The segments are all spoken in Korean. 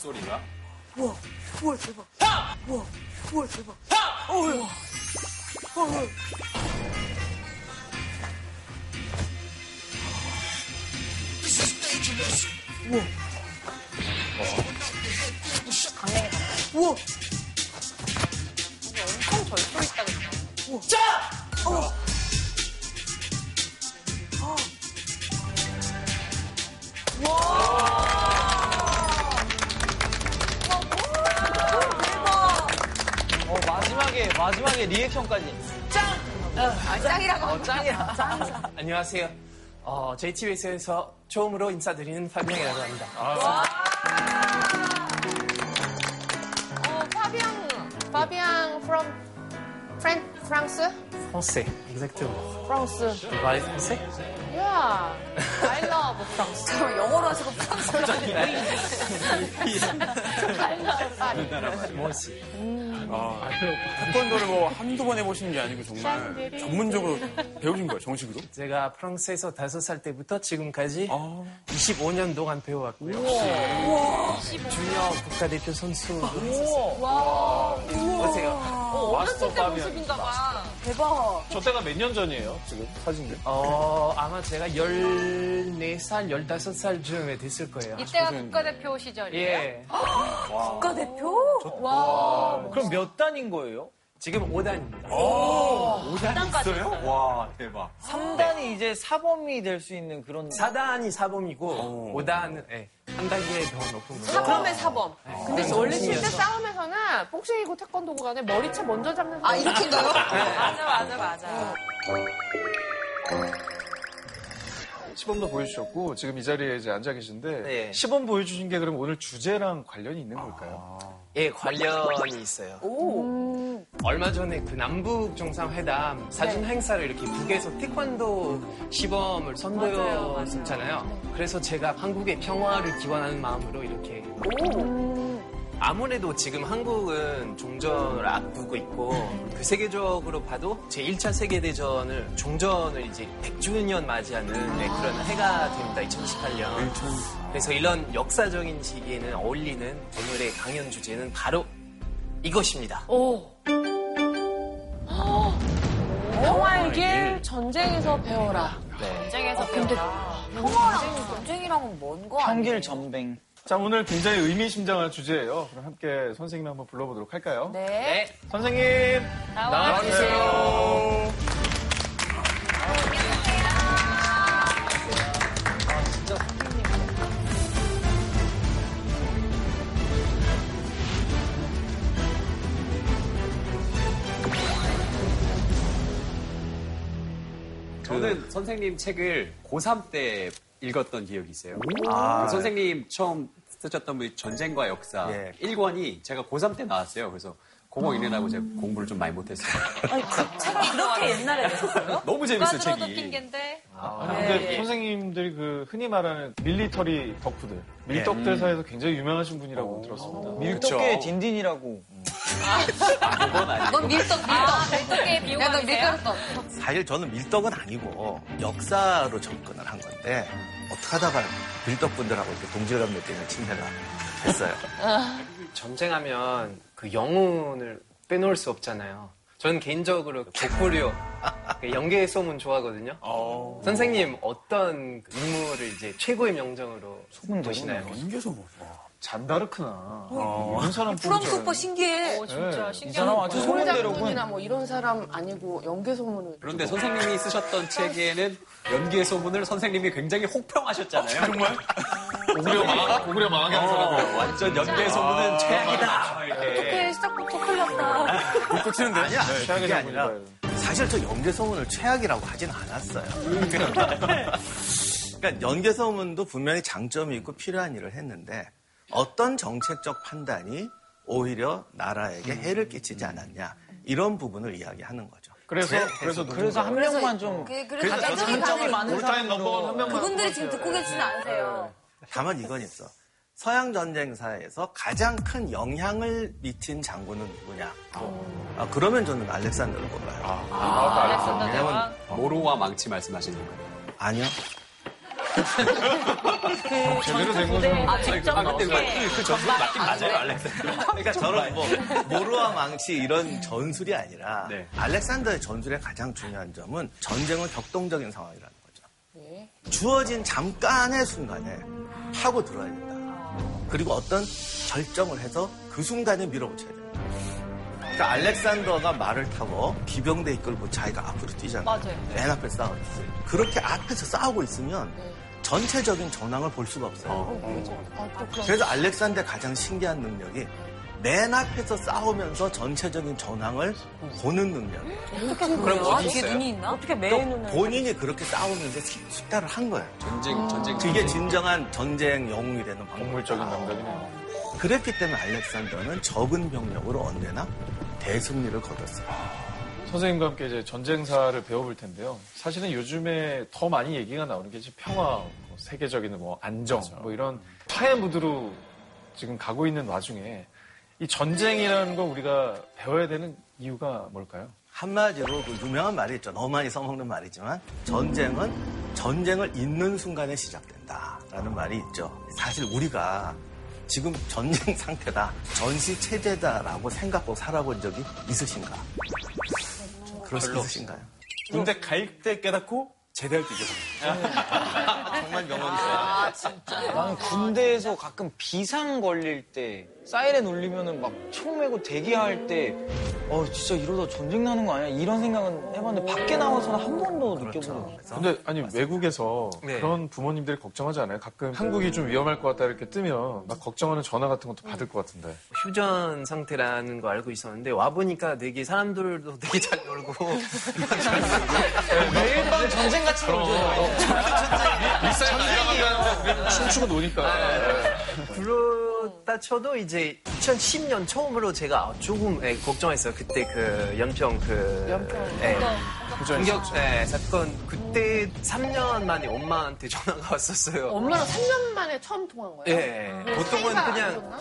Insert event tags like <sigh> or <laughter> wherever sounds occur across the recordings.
소리가? 우와, 우와, 대박. 우와, 우와, 대박. 어우, 어우. 우와. 강냉이 우와. 엄청 절도 있다 그죠? 우와. 자! 어, 마지막에, 리액션까지. 아, 짱이라고. 어, 짱이야. 안녕하세요. 어, JTBC에서 처음으로 인사드리는 파비앙이라고 합니다. 어, 파비앙, 파비앙 from 프란, 프랑스? français, exactement. 프랑스. Vous parlez Yeah, I love 프랑스. 저 영어로 하시고 프랑스어로 I love 파리. Aussi. 아, 태권도를 뭐 한두 번 해보시는 게 아니고 정말 전문적으로 배우신 거예요, 정식으로? 제가 프랑스에서 다섯 살 때부터 지금까지 아. 25년 동안 배워왔고요. 주니어 국가대표 선수. 보세요. 어, 어렸을 때 모습인가 봐. 대박. 저 때가 몇 년 전이에요, 지금? 사진들? 어, 아마 제가 14살, 15살 쯤에 됐을 거예요. 이때가 국가대표 시절이에요? 예. <gasps> 국가대표? 그럼 몇 단인 거예요? 지금 5단입니다. 5단 있어요? 와, 대박. 3단이 이제 사범이 될 수 있는 그런. 4단이 사범이고 5단은 한 단계 더 높은 거예요. 사범의 사범. 근데 네. 원래. 실제 싸움에서는 복싱이고 태권도고 간에 머리채 먼저 잡는 아, 이렇게인가요? 맞아, 맞아, 맞아. 시범도 보여주셨고 지금 이 자리에 이제 앉아 계신데 네. 시범 보여주신 게 그럼 오늘 주제랑 관련이 있는 걸까요? 예, 관련이 있어요. 오. 얼마 전에 그 남북 정상회담 사진 행사를 이렇게 북에서 태권도 시범을 선보였잖아요. 그래서 제가 한국의 평화를 기원하는 마음으로 이렇게 아무래도 지금 한국은 종전을 앞두고 있고 그 세계적으로 봐도 제 1차 세계대전을 종전을 이제 100주년 맞이하는 네, 그런 해가 됩니다. 2018년. 그래서 이런 역사적인 시기에는 어울리는 오늘의 강연 주제는 바로 이것입니다. 오. 평화의 길 전쟁에서 배워라. 전쟁에서 배우라. 평화랑 전쟁이랑은 먼거 아니에요? 평길 전뱅. 자 오늘 굉장히 의미심장한 주제예요. 그럼 함께 선생님 한번 불러보도록 할까요? 네. 네, 선생님 나와주세요. 저는 선생님 책을 고3 때 읽었던 기억이 있어요. 아, 그 선생님 처음 쓰셨던 그 전쟁과 역사 예. 1권이 제가 고3 때 나왔어요. 그래서 그거 읽느라고 제가 공부를 좀 많이 못했어요. 아니, 그 책을 <laughs> 그렇게 옛날에 냈었어요? <laughs> 너무 재밌어요, 들어도 책이. 핑계인데. 아니, 근데 선생님들이 그 흔히 말하는 밀리터리 덕후들, 밀떡 대사에서 굉장히 유명하신 분이라고 들었습니다. 밀떡계의 딘딘이라고. 그건 아니고. 넌 밀떡, 밀떡. 아, 밀떡에 야, 너 비호감이세요? 밀가루떡. 사실 저는 밀떡은 아니고 역사로 접근을 한 건데 어떻게 하다가 밀떡분들하고 이렇게 동질감 느끼는 침대가 됐어요. <laughs> 전쟁하면 그 영혼을 빼놓을 수 없잖아요. 저는 개인적으로 고구려 그 연계 소문 좋아하거든요. 선생님 어떤 인물을 이제 최고의 명정으로 보시나요? 연계소 뭐 잔다르크나 이런 사람 프랑스 오빠 신기해. 오, 진짜 네. 신기한 이 사람 아주 소문대로군. 소문이나 뭐 이런 사람 아니고 연계 소문을. 그런데 선생님이 쓰셨던 책에는 연기의 소문을 선생님이 굉장히 혹평하셨잖아요. 정말? 고구려 망 고구려 망하게 하는 사람 완전 연기의 소문은 최악이다. 이렇게. 어떻게 시작부터 틀렸다. 불꽃 튀는데 아니야, 최악의 그게 아니라. 사실 저 연계소문을 최악이라고 하진 않았어요. <laughs> 그러니까 연계소문도 분명히 장점이 있고 필요한 일을 했는데 어떤 정책적 판단이 오히려 나라에게 해를 끼치지 않았냐 이런 부분을 이야기하는 거죠. 그래서 그래서 그래서 한 명만 좀. 그, 그래서 그래서 나중에 장점이 많은 올타임 넘버원 한 명만 그분들이 지금 듣고 계시진 않으세요. 다만 이건 있어. 서양 전쟁사에서 가장 큰 영향을 미친 장군은 누구냐? 아, 그러면 저는 알렉산더를 꼽아요. 알렉산더 대왕. 모로와 망치 말씀하시는 거예요. 아니요. 제대로 된 거죠. 아, 직접 근데 넣게. 그 전술 맞긴 맞아요, 알렉산더. <laughs> 그러니까 저는 뭐 <laughs> 모루와 망치 이런 전술이 아니라 네. 알렉산더의 전술의 가장 중요한 점은 전쟁은 격동적인 상황이라는 거죠. 네. 주어진 잠깐의 순간에 하고 들어야 된다. 그리고 어떤 결정을 해서 그 순간에 밀어붙여야 된다. 그러니까 알렉산더가 말을 타고 기병대 이끌고 자기가 앞으로 뛰잖아요. 맞아요. 맨 앞에 싸웠어요. 그렇게 앞에서 싸우고 있으면 전체적인 전황을 볼 수가 없어요. 그래서 알렉산더의 가장 신기한 능력이 맨 앞에서 싸우면서 전체적인 전황을 보는 능력. 그럼 뭐 이게 눈이 있나? 어떻게 매 눈을. 본인이 그렇게 싸우면서 식- 식달을 한 거예요. 전쟁, 전쟁. 그게 진정한 전쟁 영웅이 되는 방법. 동물적인 감각이네요. 그랬기 때문에 알렉산더는 적은 병력으로 언제나 대승리를 거뒀어요. 선생님과 함께 이제 전쟁사를 배워볼 텐데요. 사실은 요즘에 더 많이 얘기가 나오는 게 이제 평화, 뭐 세계적인 뭐 안정, 뭐 이런 화해 무드로 지금 가고 있는 와중에 이 전쟁이라는 걸 우리가 배워야 되는 이유가 뭘까요? 한마디로 그 유명한 말이 있죠. 너무 많이 써먹는 말이지만 전쟁은 전쟁을 잇는 순간에 시작된다라는 말이 있죠. 사실 우리가 지금 전쟁 상태다, 전시 체제다라고 생각하고 살아본 적이 있으신가? 그럴 수 있으신가요? 군대 갈 때 깨닫고 제대할 때 이겨버려. <laughs> 정말 명언이 있어요. 나는 군대에서 가끔 비상 걸릴 때 사이렌 울리면은 막 총 메고 대기할 때 어, 진짜 이러다 전쟁 나는 거 아니야? 이런 생각은 해봤는데 밖에 나와서는 한 번도 느껴본 적 없어요. 근데 아니 외국에서 네. 그런 부모님들이 걱정하지 않아요? 가끔 한국이 좀 위험할 것 같다 이렇게 뜨면 막 걱정하는 전화 같은 것도 받을 것 같은데. 휴전 상태라는 거 알고 있었는데 와 보니까 되게 사람들도 되게 잘 놀고 <laughs> 매일 밤 전쟁 같이 놀죠. 춤추고 노니까. 그렇다 쳐도 이제 2010년 처음으로 제가 조금 예, 걱정했어요. 그때 그 연평 그 연평. 예, 공격 예, 사건 그때 3년 만에 엄마한테 전화가 왔었어요. 엄마랑 3년 만에 처음 통한 거예요? 예. 보통은 사이가 안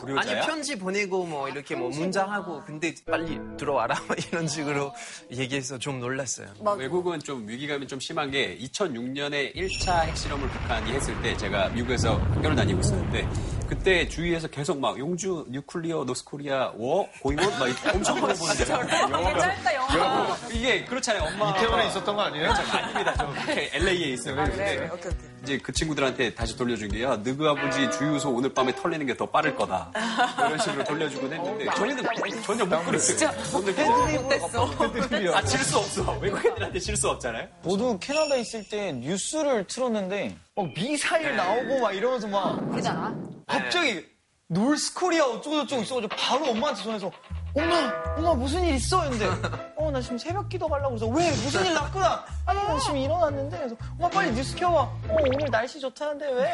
그냥? 아니 편지 보내고 뭐 이렇게 뭐 문자하고 근데 빨리 들어와라 뭐 이런 식으로 얘기해서 좀 놀랐어요. 외국은 좀 위기감이 좀 심한 게 2006년에 1차 핵실험을 북한이 했을 때 제가 미국에서 학교를 다니고 있었는데 그때 주위에서 계속 막 용주 뉴클리어 노스코리아 워 고이원 막 이렇게 엄청 물어보는데 짧다, 영화. 이게 그렇잖아요 엄마 이태원에 있었던 거 아니에요? 아닙니다. 저 LA에 있어요. 근데 이제 그 친구들한테 다시 돌려준 게요. 너그 아버지 주유소 오늘 밤에 털리는 게 더 빠를 거다. 뭐 이런 식으로 돌려주곤 했는데 저희는 전혀 못 그랬어요. 아질 수 없어. 외국인들한테 질 수 없잖아요. 저도 캐나다 있을 때 뉴스를 틀었는데 막 미사일 나오고 막 이러면서 막 그잖아. 갑자기 노스코리아 어쩌고저쩌고 있어가지고 바로 엄마한테 전화해서 엄마 엄마 무슨 일 있어? 했는데 어 나 지금 새벽 기도 가려고 그래서 왜 무슨 일 났구나 아니 나 지금 일어났는데 그래서 엄마 빨리 뉴스 켜봐 어 오늘 날씨 좋다는데 왜?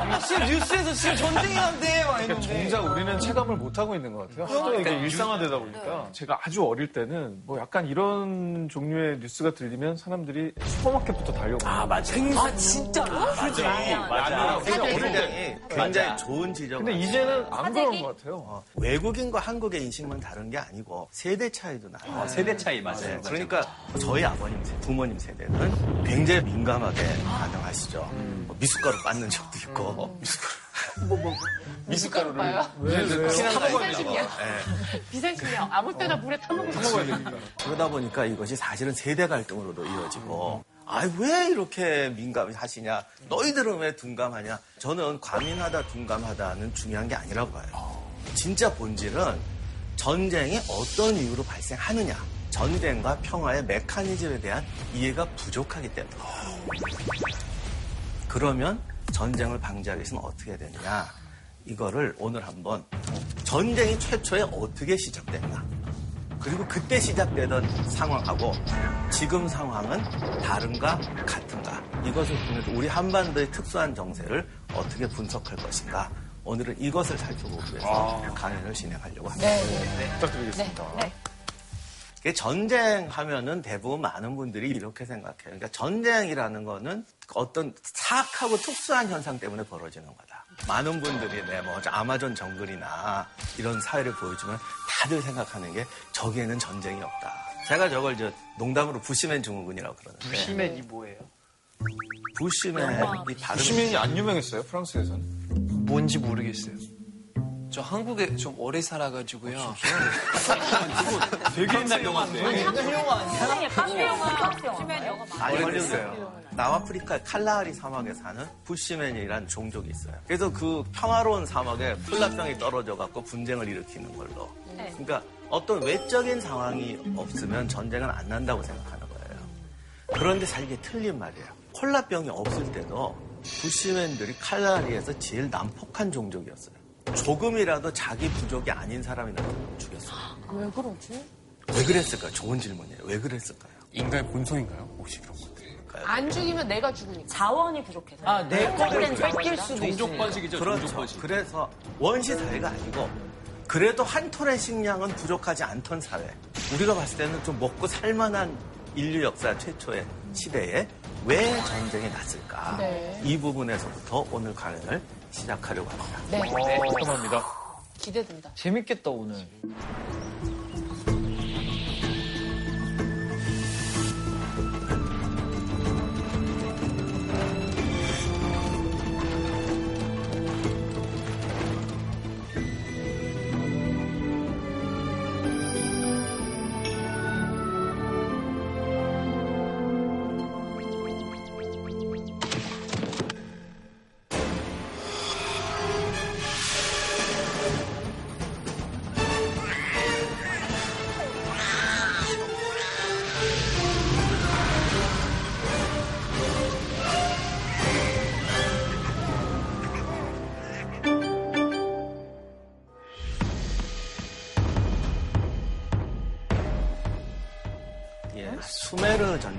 엄마 지금 뉴스에서 지금 전쟁이 난대 막 그러니까 이러는데 정작 우리는 체감을 못 하고 있는 것 같아요. 하도 이게 일상화되다 보니까 제가 아주 어릴 때는 뭐 약간 이런 종류의 뉴스가 들리면 사람들이 슈퍼마켓부터 달려가요. 아, 맞아. 아, 진짜로? 맞아. 굉장히 굉장히 좋은 지적. 근데 이제는 안 그런 사재기? 것 같아요. 어, 외국인과 한국 의 인식만 다른 게 아니고 세대 차이도 나요. 아, 세대 차이 네, 맞아요 그러니까 저희 아버님 세대, 부모님 세대는 굉장히 민감하게 반응하시죠. 뭐 미숫가루 빻는 적도 있고. <laughs> 미숫가루를. 비상식량. 비상식량. 아무 때나 물에 타먹을 수 있어. 그러다 보니까 이것이 사실은 세대 갈등으로도 이어지고. 아, 왜 이렇게 민감하시냐? 너희들은 왜 둔감하냐? 저는 과민하다, 둔감하다는 중요한 게 아니라고 봐요. 진짜 본질은 전쟁이 어떤 이유로 발생하느냐. 전쟁과 평화의 메커니즘에 대한 이해가 부족하기 때문이에요. 그러면 전쟁을 방지하기 위해서는 어떻게 해야 되느냐. 이거를 오늘 한번 전쟁이 최초에 어떻게 시작됐나. 그리고 그때 시작되던 상황하고 지금 상황은 다른가 같은가. 이것을 통해서 우리 한반도의 특수한 정세를 어떻게 분석할 것인가. 오늘은 이것을 살펴보기 위해서 강연을 진행하려고 합니다. 부탁드리겠습니다. 이게 전쟁 하면은 대부분 많은 분들이 이렇게 생각해요. 그러니까 전쟁이라는 거는 어떤 사악하고 특수한 현상 때문에 벌어지는 거다. 많은 분들이 네, 뭐 아마존 정글이나 이런 사회를 보여주면 다들 생각하는 게 저기에는 전쟁이 없다. 제가 저걸 저 농담으로 부시맨 증후군이라고 그러는데 시맨이 뭐예요? 부시맨 이 다른 부시맨이 안 유명했어요 프랑스에서는. 뭔지 모르겠어요. 저 한국에 좀 오래 살아가지고요. 되게 옛날 영화인데. 카페 영화, 카페 영화. 많이 걸렸어요. 남아프리카 칼라하리 사막에 사는 부시맨이라는 종족이 있어요. 그래서 그 평화로운 사막에 플라병이 떨어져 갖고 분쟁을 일으키는 걸로. 그러니까 어떤 외적인 상황이 없으면 전쟁은 안 난다고 생각하는 거예요. 그런데 사실 이게 틀린 말이에요. 콜라병이 없을 때도 부시맨들이 칼라하리에서 제일 난폭한 종족이었어요. 조금이라도 자기 부족이 아닌 사람이라도 죽였어요. 왜 그러지? 왜 그랬을까요? 좋은 질문이에요. 왜 그랬을까요? 인간의 본성인가요? 혹시 그런 것? 안 죽이면 내가 죽으니까. 자원이 부족해서. 아, 내 거를 뺏길 수도 종족. 번식이죠. 그렇죠. 번식. 그래서 원시 사회가 아니고 그래도 한 톨의 식량은 부족하지 않던 사회. 우리가 봤을 때는 좀 먹고 살만한 인류 역사 최초의 시대에 왜 전쟁이 났을까? 네. 이 부분에서부터 오늘 강연을 시작하려고 합니다. 네. 깔끔합니다. 기대된다. 재밌겠다, 오늘.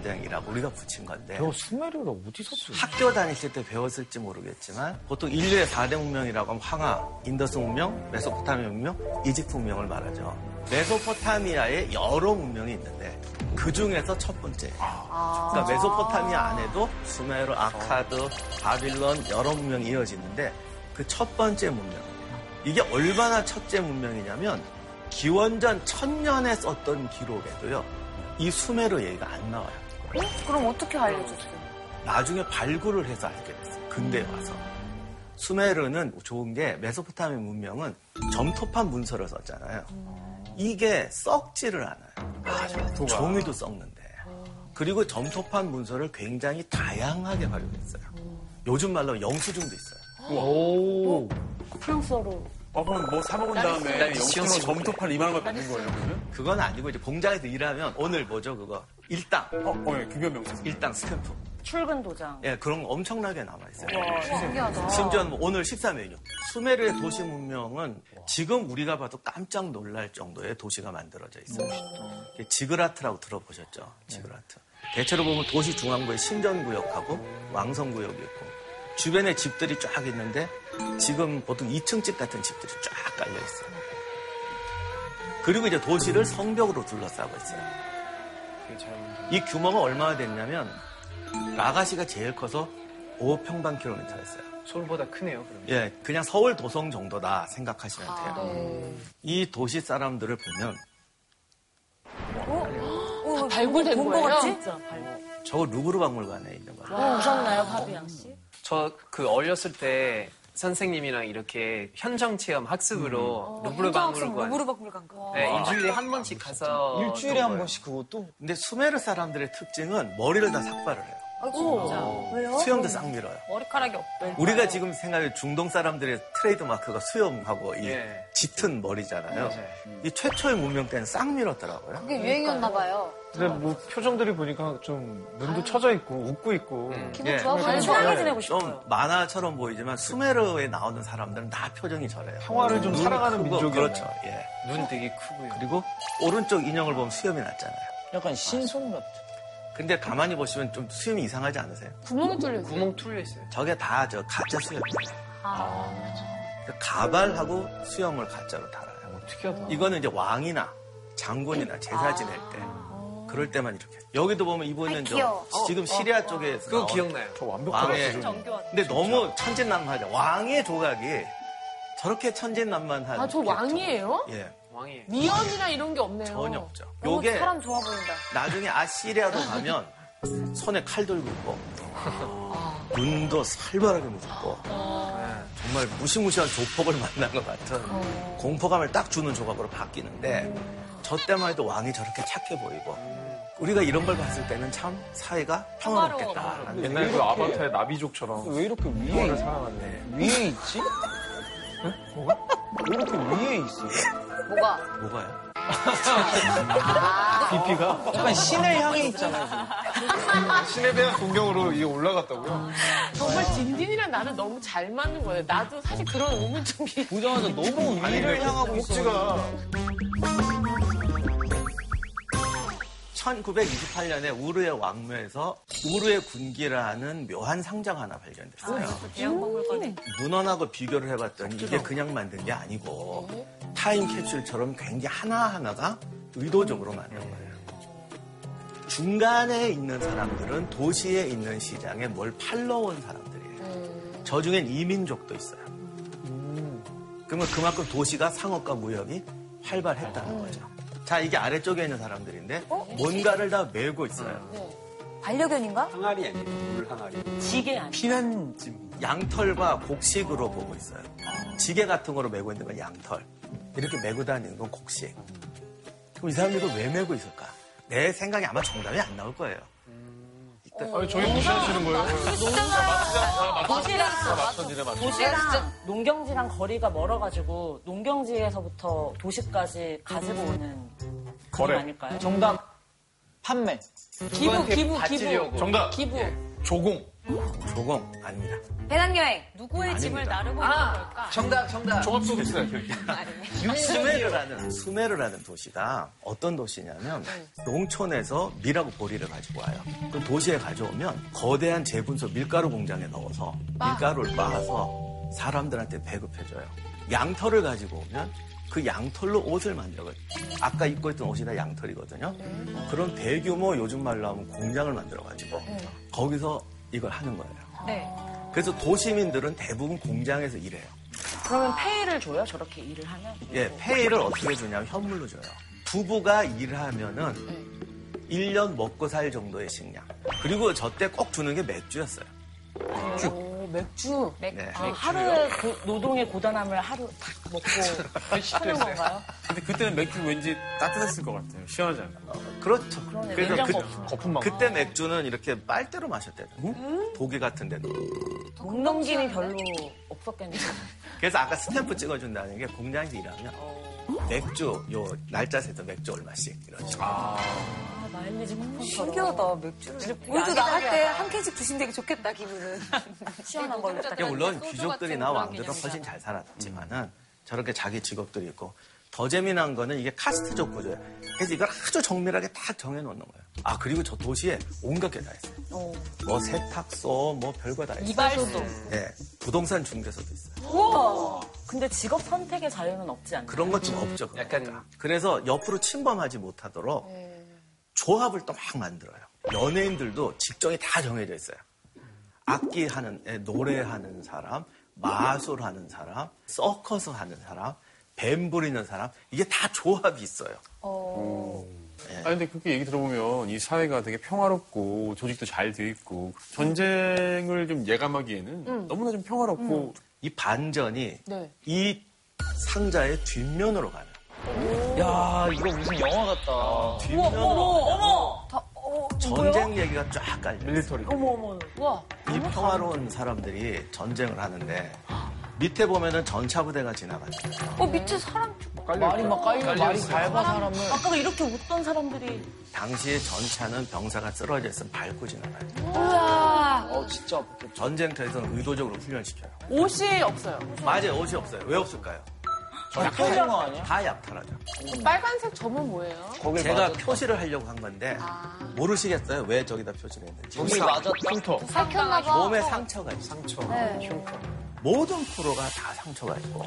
전쟁이라고 우리가 붙인 건데 너 수메르가 어디서 쓰 학교 다니실 때 배웠을지 모르겠지만 보통 인류의 4대 문명이라고 하면 황하, 인더스 문명, 메소포타미아 문명, 이집트 문명을 말하죠. 메소포타미아에 여러 문명이 있는데 그 중에서 첫 번째. 그러니까 메소포타미아 안에도 수메르, 아카드, 바빌론 여러 문명이 이어지는데 그 첫 번째 문명. 이게 얼마나 첫째 문명이냐면 기원전 천년에 썼던 기록에도요. 이 수메르 얘기가 안 나와요. 그럼 어떻게 알려줬어요? 나중에 발굴을 해서 알게 됐어요. 근대에 와서. 수메르는 좋은 게 메소포타미아 문명은 점토판 문서를 썼잖아요. 이게 썩지를 않아요. 종이도 썩는데. 그리고 점토판 문서를 굉장히 다양하게 활용했어요. 요즘 말로 영수증도 있어요. 오. 프랑스어로. 어, 그럼 뭐 사먹은 다음에 영수증으로 점토판 이만한 걸 받는 거예요, 그러면? 그건 아니고 이제 공장에서 일하면 오늘 뭐죠 그거 일당 어, 어, 예, 규변 명사. 일당 스탬프 출근 도장. 예 그런 거 엄청나게 남아 있어요. 와, 신기하다. 심지어 뭐 오늘 식사 메뉴 수메르의 도시 문명은 지금 우리가 봐도 깜짝 놀랄 정도의 도시가 만들어져 있어요. 이게 지구라트라고 들어보셨죠? 지구라트. 대체로 보면 도시 중앙부에 신전구역하고 왕성구역이 있고 주변에 집들이 쫙 있는데 지금 보통 2층 집 같은 집들이 쫙 깔려 있어요. 그리고 이제 도시를 성벽으로 둘러싸고 있어요. 이 규모가 얼마나 됐냐면 라가시가 제일 커서 5평방킬로미터였어요. 서울보다 크네요, 그러면. 예, 그냥 서울 도성 정도다 생각하시면 돼요. 네. 이 도시 사람들을 보면 어, 발굴된 본거 거예요? 같지? 저 루브르 박물관에 있는 거예요. 어, 오셨나요, 파비앙 씨? 저 그 어렸을 때 선생님이랑 이렇게 현장 체험 학습으로 루브르 박물관 루브르 박물관 가. 네, 일주일에 한 번씩 가서 일주일에 한. 번씩 그것도? 근데 수메르 사람들의 특징은 머리를 다 삭발을 해요. 아이고, 왜요? 수염도 싹 밀어요. 머리카락이 없대. 우리가 지금 생각해 중동 사람들의 트레이드 마크가 수염하고 이 예. 짙은 머리잖아요. 맞아요. 이 최초의 문명 때는 싹 밀었더라고요. 그게 유행이었나 봐요. 근데 뭐 표정들이 보니까 좀 눈도 쳐져 있고 웃고 있고 기분 예. 좋아 보이고 좀 편하게 지내고 싶어요. 좀 만화처럼 보이지만 수메르에 나오는 사람들은 다 표정이 저래요. 평화를 좀 사랑하는 크고, 민족이요. 그렇죠. 예. 눈 되게 크고요. 그리고 오른쪽 인형을 보면 수염이 났잖아요. 약간 신손 같은. 근데 가만히 보시면 좀 수염이 이상하지 않으세요? 구멍이 뚫려 있어요. 구멍 뚫려 있어요. 저게 다 저 가짜 수염이에요. 그러니까 가발하고 수염을 가짜로 달아요. 특이하다. 이거는 이제 왕이나 장군이나 제사 지낼 때 그럴 때만 이렇게. 여기도 보면 이분은 아이, 저 귀여워. 지금 시리아 쪽에서 그거 나온 기억나요. 저 왕의 수준이. 근데 너무 천진난만하죠. 왕의 조각이 저렇게 천진난만한 아, 저게 왕이에요? 좀- 예, 왕이에요. 미연이나 이런 게 없네요. 전혀 없죠. 너무 요게 사람 좋아 보인다. 나중에 아시리아로 가면 손에 칼 들고 있고 눈도 살벌하게 무섭고 네, 정말 무시무시한 조폭을 만난 것 같은 공포감을 딱 주는 조각으로 바뀌는데 저 때만 해도 왕이 저렇게 착해 보이고 우리가 이런 걸 봤을 때는 참 사회가 평화롭겠다. 옛날 그 아바타의 나비족처럼 왜 이렇게 위에, 살아갔네. 위에 있지? 뭐가? 왜 이렇게 위에 있어? 뭐가? 뭐가요? BP가 약간 신의 향이 있잖아요. 신에 대한 존경으로 이게 올라갔다고요? 정말 딘딘이랑 나는 너무 잘 맞는 거예요. 나도 사실 그런 우물쭈미. 보자마자 너무 위를 향하고 있어. 꼭지가 1928년에 우르의 왕묘에서 우르의 군기라는 묘한 상자가 하나 발견됐어요. 대형박물관에. 문헌하고 비교를 해봤더니 이게 그냥 만든 게 아니고 타임 캡슐처럼 굉장히 하나하나가 의도적으로 만든 거예요. 중간에 있는 사람들은 도시에 있는 시장에 뭘 팔러 온 사람들이에요. 저 중엔 이민족도 있어요. 그러면 그만큼 도시가 상업과 무역이 활발했다는 거죠. 자, 이게 아래쪽에 있는 사람들인데 뭔가를 다 메고 있어요. 반려견인가? 항아리 아니에요? 물 항아리. 지게 아니야. 피난짐. 양털과 곡식으로 보고 있어요. 지게 같은 거로 메고 있는 건 양털. 이렇게 메고 다니는 건 곡식. 그럼 이 사람들도 왜 메고 있을까? 내 생각에 아마 정답이 안 나올 거예요. 아니, 저희 무시하시는 거예요? 도시랑 맞천. 도시랑 농경지랑 거리가 멀어가지고 농경지에서부터 도시까지 가지고 오는 그림 거래. 아닐까요? 정답. 판매. 기부, 기부, 기부. 정답. 기부. 조공. 조공 아닙니다. 배낭여행. 누구의 짐을 아닙니다. 나르고 아. 있는 걸까? 정답, 정답. 종합소득세. <laughs> 수메르라는 수메르라는 도시가 어떤 도시냐면 농촌에서 밀하고 보리를 가지고 와요. 그럼 도시에 가져오면 거대한 재분소 밀가루 공장에 넣어서 밀가루를 빻아서 사람들한테 배급해줘요. 양털을 가지고 오면 그 양털로 옷을 만들거든요. 아까 입고 있던 옷이 다 양털이거든요. 그런 대규모 요즘 말로 하면 공장을 만들어가지고 거기서 이걸 하는 거예요. 네. 그래서 도시민들은 대부분 공장에서 일해요. 그러면 페이를 줘요? 저렇게 일을 하면? 예, 페이를 어떻게 주냐면 현물로 줘요. 부부가 일하면은 1년 먹고 살 정도의 식량. 그리고 저 때 꼭 주는 게 맥주였어요. 오, 맥주. 네. 아, 하루의 고- 노동의 고단함을 하루 탁 먹고 <laughs> 하는 건가요? 근데 그때는 맥주 왠지 따뜻했을 것 같아요. 시원하지 않고. 그렇죠. 그러네, 그래서 그. 거품만. 그때 맥주는 이렇게 빨대로 마셨대요. 독일 같은 데도. 농넘김이 별로 없었겠네요. 그래서 아까 스탬프 찍어준다는 게 공장에서 일하면 맥주, 요 날짜 세서 맥주 얼마씩 이런 식으로. 아, 마일리지 쿠폰처럼. 신기하다, 맥주를. 우리도 나갈 때 한 캔씩 주시면 되게 좋겠다, 기분은. <laughs> 시원한 걸로 딱. 물론 귀족들이나 왕들은 훨씬. 잘 살았지만은 저렇게 자기 직업들이 있고 더 재미난 거는 이게 카스트적 구조예요. 그래서 이걸 아주 정밀하게 딱 정해놓는 거예요. 아 그리고 저 도시에 온갖 게 다 있어요. 뭐 세탁소, 뭐 별거 다 있어요. 이발소. 네, 부동산 중개소도 있어요. 우와! 근데 직업 선택의 자유는 없지 않나요? 그런 것 좀 없죠. 약간 그래서 옆으로 침범하지 못하도록 조합을 또 막 만들어요. 연예인들도 직종이 다 정해져 있어요. 악기 하는, 애, 노래하는 사람, 마술하는 사람, 서커스 하는 사람, 뱀 부리는 사람, 이게 다 조합이 있어요. 아 근데 그렇게 얘기 들어보면 이 사회가 되게 평화롭고 조직도 잘 돼 있고 전쟁을 좀 예감하기에는 너무나 좀 평화롭고 이 반전이 네. 이 상자의 뒷면으로 가요. 야, 이거 무슨 영화 같다. 뒷면으로 어머! 다, 어, 전쟁 얘기가 쫙 깔려. 밀리터리. 어머, 어머. 우와. 이 평화로운 사람들이 전쟁을 하는데 밑에 보면은 전차 부대가 지나가죠. 어, 밑에 사람. 말이 막 깔려, 말이 밟아, 사람을. 아까 이렇게 웃던 사람들이 당시에 전차는 병사가 쓰러져 있으면 밟고 지나가요. 우와. 어, 진짜. 전쟁터에서는 의도적으로 훈련시켜요. 옷이 없어요. 맞아요, 옷이 없어요. 왜 없을까요? 약탈한 거 아니야? 다 약탈하죠. 그 빨간색 점은 뭐예요? 거길 제가 맞았다. 표시를 하려고 한 건데 모르시겠어요? 왜 저기다 표시를 했는지. 거길 맞았다. 흉터. 살켰나봐. 몸에 상처가 있어. 상처. 네. 모든 프로가 다 상처가 있고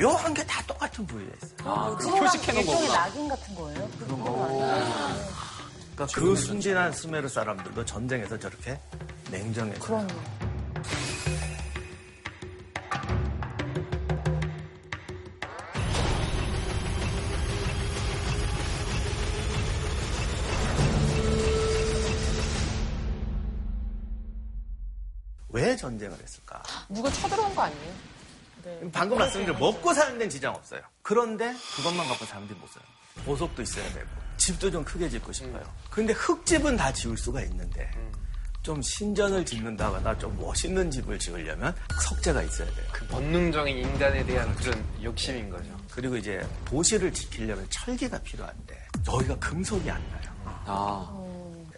묘한 게 다 똑같은 부위에 있어요. 표식해놓은 일종의 낙인 같은 거예요? 그런 거 그러니까 그 순진한 수메르 사람들도 전쟁에서 저렇게 냉정해져요. 전쟁을 했을까? 누가 쳐들어온 거 아니에요? 방금 말씀드린 먹고 사는 데는 지장 없어요. 그런데 그것만 갖고 사람들이 못 살아요. 보석도 있어야 되고 집도 좀 크게 짓고 싶어요. 근데 흙집은 다 지을 수가 있는데 좀 신전을 짓는다거나 좀 멋있는 집을 지으려면 석재가 있어야 돼요. 그 본능적인 인간에 대한 그런 욕심인 거죠. 그리고 이제 도시를 지키려면 철기가 필요한데 여기가 금속이 안 나요. 아.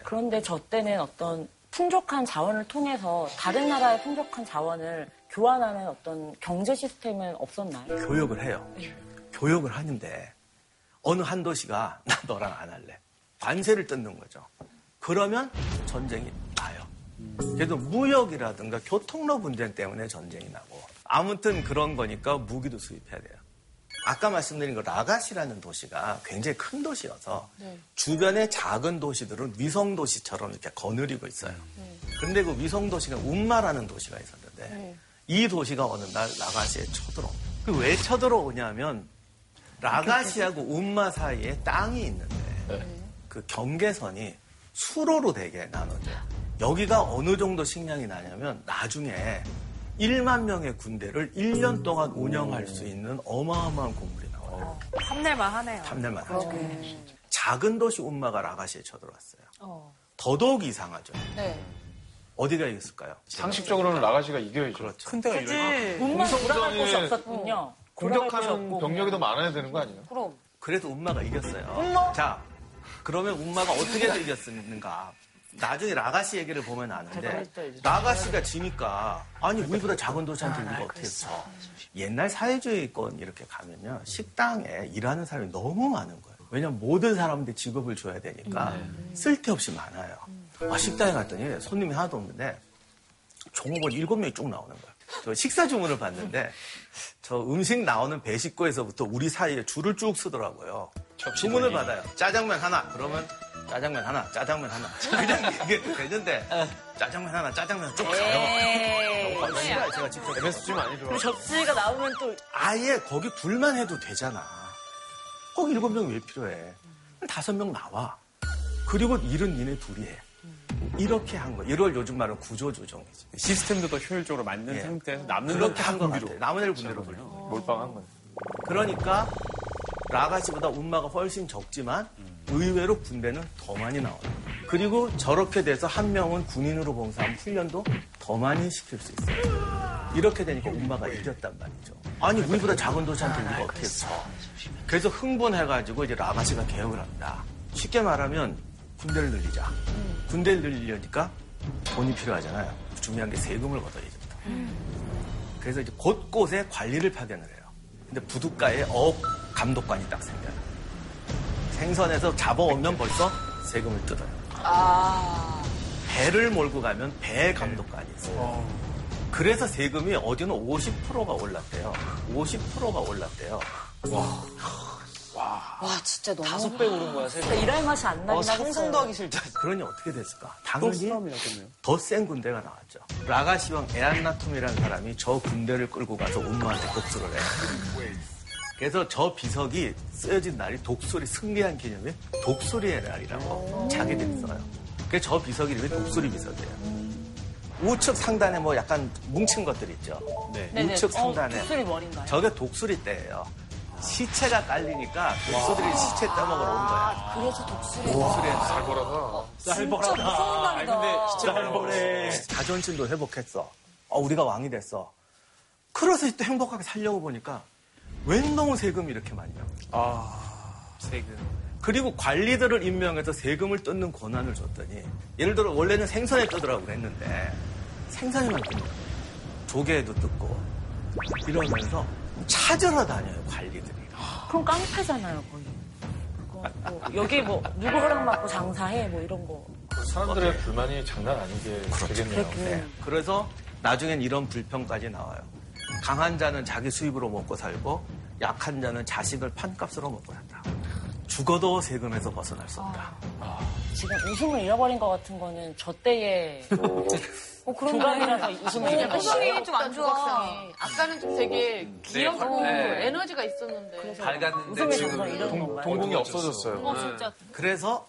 그런데 저 때는 어떤 풍족한 자원을 통해서 다른 나라의 풍족한 자원을 교환하는 어떤 경제 시스템은 없었나요? 교육을 해요. 교육을 하는데 어느 한 도시가 <laughs> 나 너랑 안 할래. 관세를 뜯는 거죠. 그러면 전쟁이 나요. 그래도 무역이라든가 교통로 분쟁 때문에 전쟁이 나고 아무튼 그런 거니까 무기도 수입해야 돼요. 아까 말씀드린 그 라가시라는 도시가 굉장히 큰 도시여서 주변의 작은 도시들은 위성 도시처럼 이렇게 거느리고 있어요. 그런데 그 위성 도시가 운마라는 도시가 있었는데 이 도시가 어느 날 라가시에 쳐들어. 그왜 쳐들어오냐면 라가시하고 운마 사이에 땅이 있는데 그 경계선이 수로로 되게 나눠져요. 여기가 어느 정도 식량이 나냐면 나중에 1만 명의 군대를 1년 동안 운영할 수 있는 어마어마한 건물이 나와요. 탐낼만 하네요. 탐낼만 하죠. 작은 도시 운마가 라가시에 쳐들어왔어요. 더더욱 이상하죠. 네. 어디가 있을까요? 상식적으로는 라가시가 이겨야죠. 그렇죠. 큰 데가 이런 문만 돌아갈 곳이 공성전에 없었군요. 곳이 공격하는 병력이 더 많아야 되는 거 아니에요? 그럼. 그래도 운마가 이겼어요. 자, 그러면 운마가 어떻게 이겼는가? 나중에 라가시 얘기를 보면 아는데 라가시가 지니까 아니 우리보다 작은 도시한테 우리가 어떻게 했어? 옛날 사회주의권 이렇게 가면요 식당에 일하는 사람이 너무 많은 거예요. 왜냐면 모든 사람한테 직업을 줘야 되니까 쓸데없이 많아요. 아, 식당에 갔더니 손님이 하나도 없는데 종업원 일곱 명이 쭉 나오는 거예요. 저 식사 주문을 받는데 저 음식 나오는 배식구에서부터 우리 사이에 줄을 쭉 서더라고요. 주문을 받아요. 짜장면 하나. 그러면 짜장면 하나, 짜장면 하나. <laughs> 그냥 이게 되는데 짜장면 하나, 짜장면 하나 쭉 가요. 어, 싫어요. 제가 직접 MSG 많이 그리고 들어. 접시가 나오면 또 아예 거기 불만 해도 되잖아. 꼭 일곱 명 왜 필요해? 다섯 명 나와. 그리고 일은 니네 둘이 해. 이렇게 한 거. 이걸 요즘 말로 구조조정이지. 시스템도 더 효율적으로 만든 예. 상태에서 남는 그렇게 건한것 분비로. 같아. 남은 애를 군대로 돌려. 몰빵한 거예요. 그러니까 라가시보다 운마가 훨씬 적지만 의외로 군대는 더 많이 나와요. 그리고 저렇게 돼서 한 명은 군인으로 봉사하면 훈련도 더 많이 시킬 수 있어요. 이렇게 되니까 운마가 이겼단 말이죠. 아니 우리보다 작은 도시한테 우리가 어떻게 했어? 그래서 흥분해가지고 이제 라가시가 개혁을 합니다. 쉽게 말하면 군대를 늘리자. 군대를 늘리려니까 돈이 필요하잖아요. 중요한 게 세금을 걷어야죠. 그래서 이제 곳곳에 관리를 파견을 해요. 근데 부둣가에 어업 감독관이 딱 생겨요. 생선에서 잡아오면 벌써 세금을 뜯어요. 배를 몰고 가면 배 감독관이 있어요. 그래서 세금이 어디는 50%가 올랐대요. 50%가 올랐대요. 와, 진짜 너무. 다섯 배 오른 거야, 세금. 일할 맛이 안 나긴 어. 상상도 하기 싫다. <laughs> 그러니 어떻게 됐을까? 또 당연히. 더 센 군대가 나왔죠. 라가시왕 에안나툼이라는 사람이 저 군대를 끌고 가서 운마한테 복수를 해요. 그래서 저 비석이 쓰여진 날이 독수리 승리한 기념일 독수리의 날이라고 자기들이 써요. 그래서 저 비석 이름이 독수리 비석이에요. 우측 상단에 뭐 약간 뭉친 것들 있죠. 네네. 우측 상단에 어, 독수리 머리인가요? 저게 독수리 떼예요. 시체가 깔리니까 독수리들이 시체 떼먹으러 온 거야. 그래서 독수리. 독수리의 날. 살벌하다. 진짜 무서운 날이다. 짤벌해. 자존심도 회복했어. 어, 우리가 왕이 됐어. 그래서 또 행복하게 살려고 보니까 웬 놈의 세금이 이렇게 많이 나와. 세금. 그리고 관리들을 임명해서 세금을 뜯는 권한을 줬더니 예를 들어 원래는 생선에 뜯으라고 그랬는데 생선에만 뜯는. 조개에도 뜯고 이러면서 찾으러 다녀요 관리들이. 그럼 깡패잖아요, 거의. 그거 뭐 여기 뭐 누구 허락 받고 장사해 뭐 이런 거. 사람들의 불만이 장난 아니게 되겠네요. 네. 그래서 나중엔 이런 불평까지 나와요. 강한 자는 자기 수입으로 먹고 살고 약한 자는 자식을 판값으로 먹고 산다. 죽어도 세금에서 벗어날 수 없다. 지금 웃음을 잃어버린 것 같은 거는 저 때의 어, 그러네. 조각이라서 웃음을 잃어버린 표정이 좀안 좋아. 아까는 좀 되게 귀엽고 네. 에너지가 있었는데. 밝았는데 지금? 동공이 없어졌어요. 어, 진짜. 그래서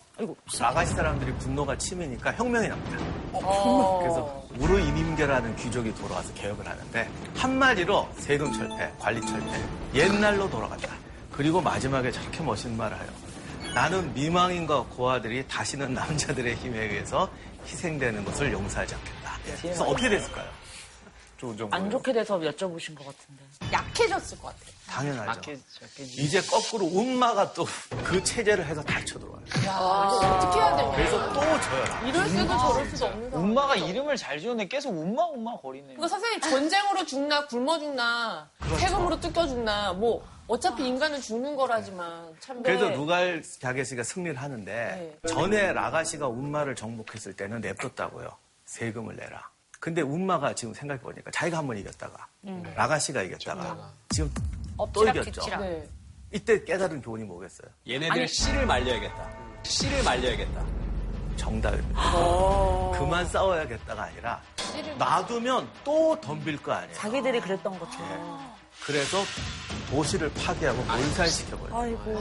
라가시 사람들이 분노가 치미니까 혁명이 납니다. 어. <laughs> 그래서 우르 이민 임계라는 귀족이 돌아와서 개혁을 하는데 한마디로 세금 철폐, 관리 철폐, 옛날로 돌아간다. 그리고 마지막에 저렇게 멋있는 말을 해요. 나는 미망인과 고아들이 다시는 남자들의 힘에 의해서 희생되는 것을 용서하지 않겠다. 그래서 어떻게 됐을까요? 좋은 정보. 안 좋게 돼서 여쭤보신 것 같은데. 약해졌을 것 같아요. 당연하죠. 이제 거꾸로 운마가 또 그 체제를 해서 다 쳐 들어와요. 야, 이거 어떻게 해야 되냐. 그래서 또 져요. 이럴 수도 저럴 수도 없는 상황. 엄마가 이름을 잘 지었는데 계속 엄마 엄마 거리네. 그러니까 선생님 전쟁으로 죽나 굶어 죽나 세금으로 뜯겨 죽나 뭐 어차피 인간은 죽는 거라지만 참 그래도 네. 누갈 자게시가 승리를 하는데 전에 라가시가 운마를 정복했을 때는 냅뒀다고요. 세금을 내라. 근데 운마가 지금 생각해보니까 자기가 한 번 이겼다가 라가시가 이겼다가 지금 또 이겼죠. 네. 이때 깨달은 교훈이 뭐겠어요? 얘네들 씨를 말려야겠다. 씨를 말려야겠다. 정답입니다. 그만 싸워야겠다가 아니라 놔두면 또 덤빌 거 아니에요. 자기들이 그랬던 것처럼. 그래서 도시를 파괴하고 몰살시켜버려요. 아이고.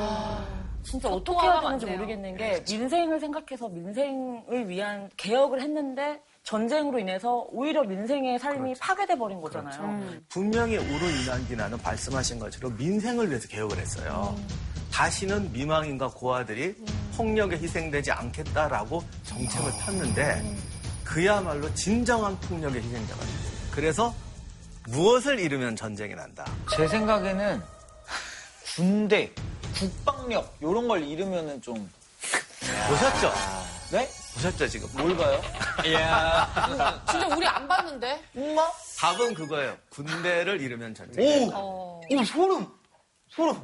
진짜 어떻게 해야 되는지. 모르겠는 게 민생을 생각해서 민생을 위한 개혁을 했는데 전쟁으로 인해서 오히려 민생의 삶이 파괴돼 버린 거잖아요. 분명히 우르 이난기나는 말씀하신 것처럼 민생을 위해서 개혁을 했어요. 다시는 미망인과 고아들이 폭력에 희생되지 않겠다라고 정책을 폈는데 그야말로 진정한 폭력의 희생자가 됐어요. 그래서 무엇을 잃으면 전쟁이 난다. 제 생각에는 군대, 국방력 이런 걸 잃으면은 좀 보셨죠? 네? 보셨죠 지금? 뭘 봐요? <laughs> 진짜 우리 안 봤는데 엄마? 답은 그거예요. 군대를 잃으면 전쟁이 오, 난다. 오 소름, 소름.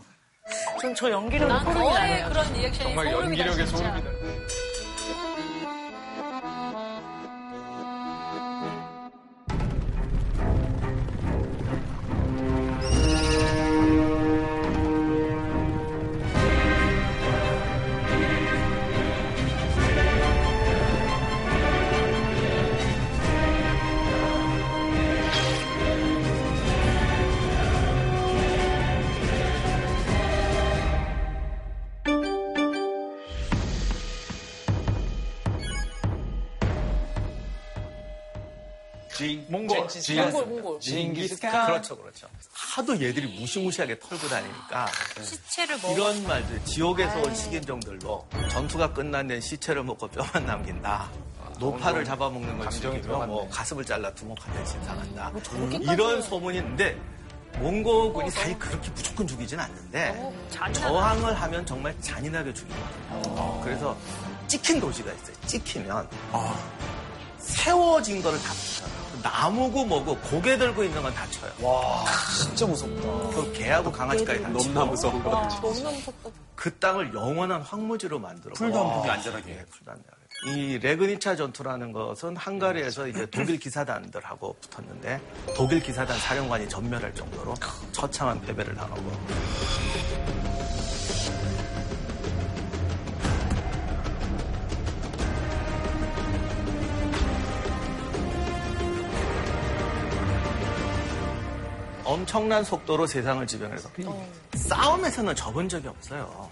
전 저 연기력이 난 소름이 나네요. 그런 리액션이 정말 소름이다, 연기력의 진짜. 소름이다. 몽골. 몽골 몽골 징기스칸. 그렇죠, 그렇죠. 하도 얘들이 무시무시하게 털고 다니니까 시체를 먹어. 이런 말들 지옥에서 온 식인종들로 전투가 끝난 데는 시체를 먹고 뼈만 남긴다. 노파를 잡아먹는 걸 즐기며. 뭐 가슴을 잘라 두목한테 신상한다. 뭐 이런 소문이 있는데 몽고군이 사실 그렇게 무조건 죽이진 않는데 어, 저항을 하면 정말 잔인하게 죽이거든요. 그래서 찍힌 도시가 있어요. 찍히면 세워진 거를 다 붙여요. 나무고 뭐고 고개 들고 있는 건 다 쳐요. 와, 진짜 무섭다. 그 개하고 강아지까지 다 치고 너무나 무서운 거. 너무나 무섭다 그 땅을 영원한 황무지로 만들어. 풀도 안. 보기 안전하게. 네, 풀도 안 나게. 이 레그니차 전투라는 것은 헝가리에서 이제 독일 기사단들하고 붙었는데 독일 기사단 사령관이 전멸할 정도로 처참한 패배를 당하고 엄청난 속도로 세상을 지배해서 싸움에서는 접은 적이 없어요.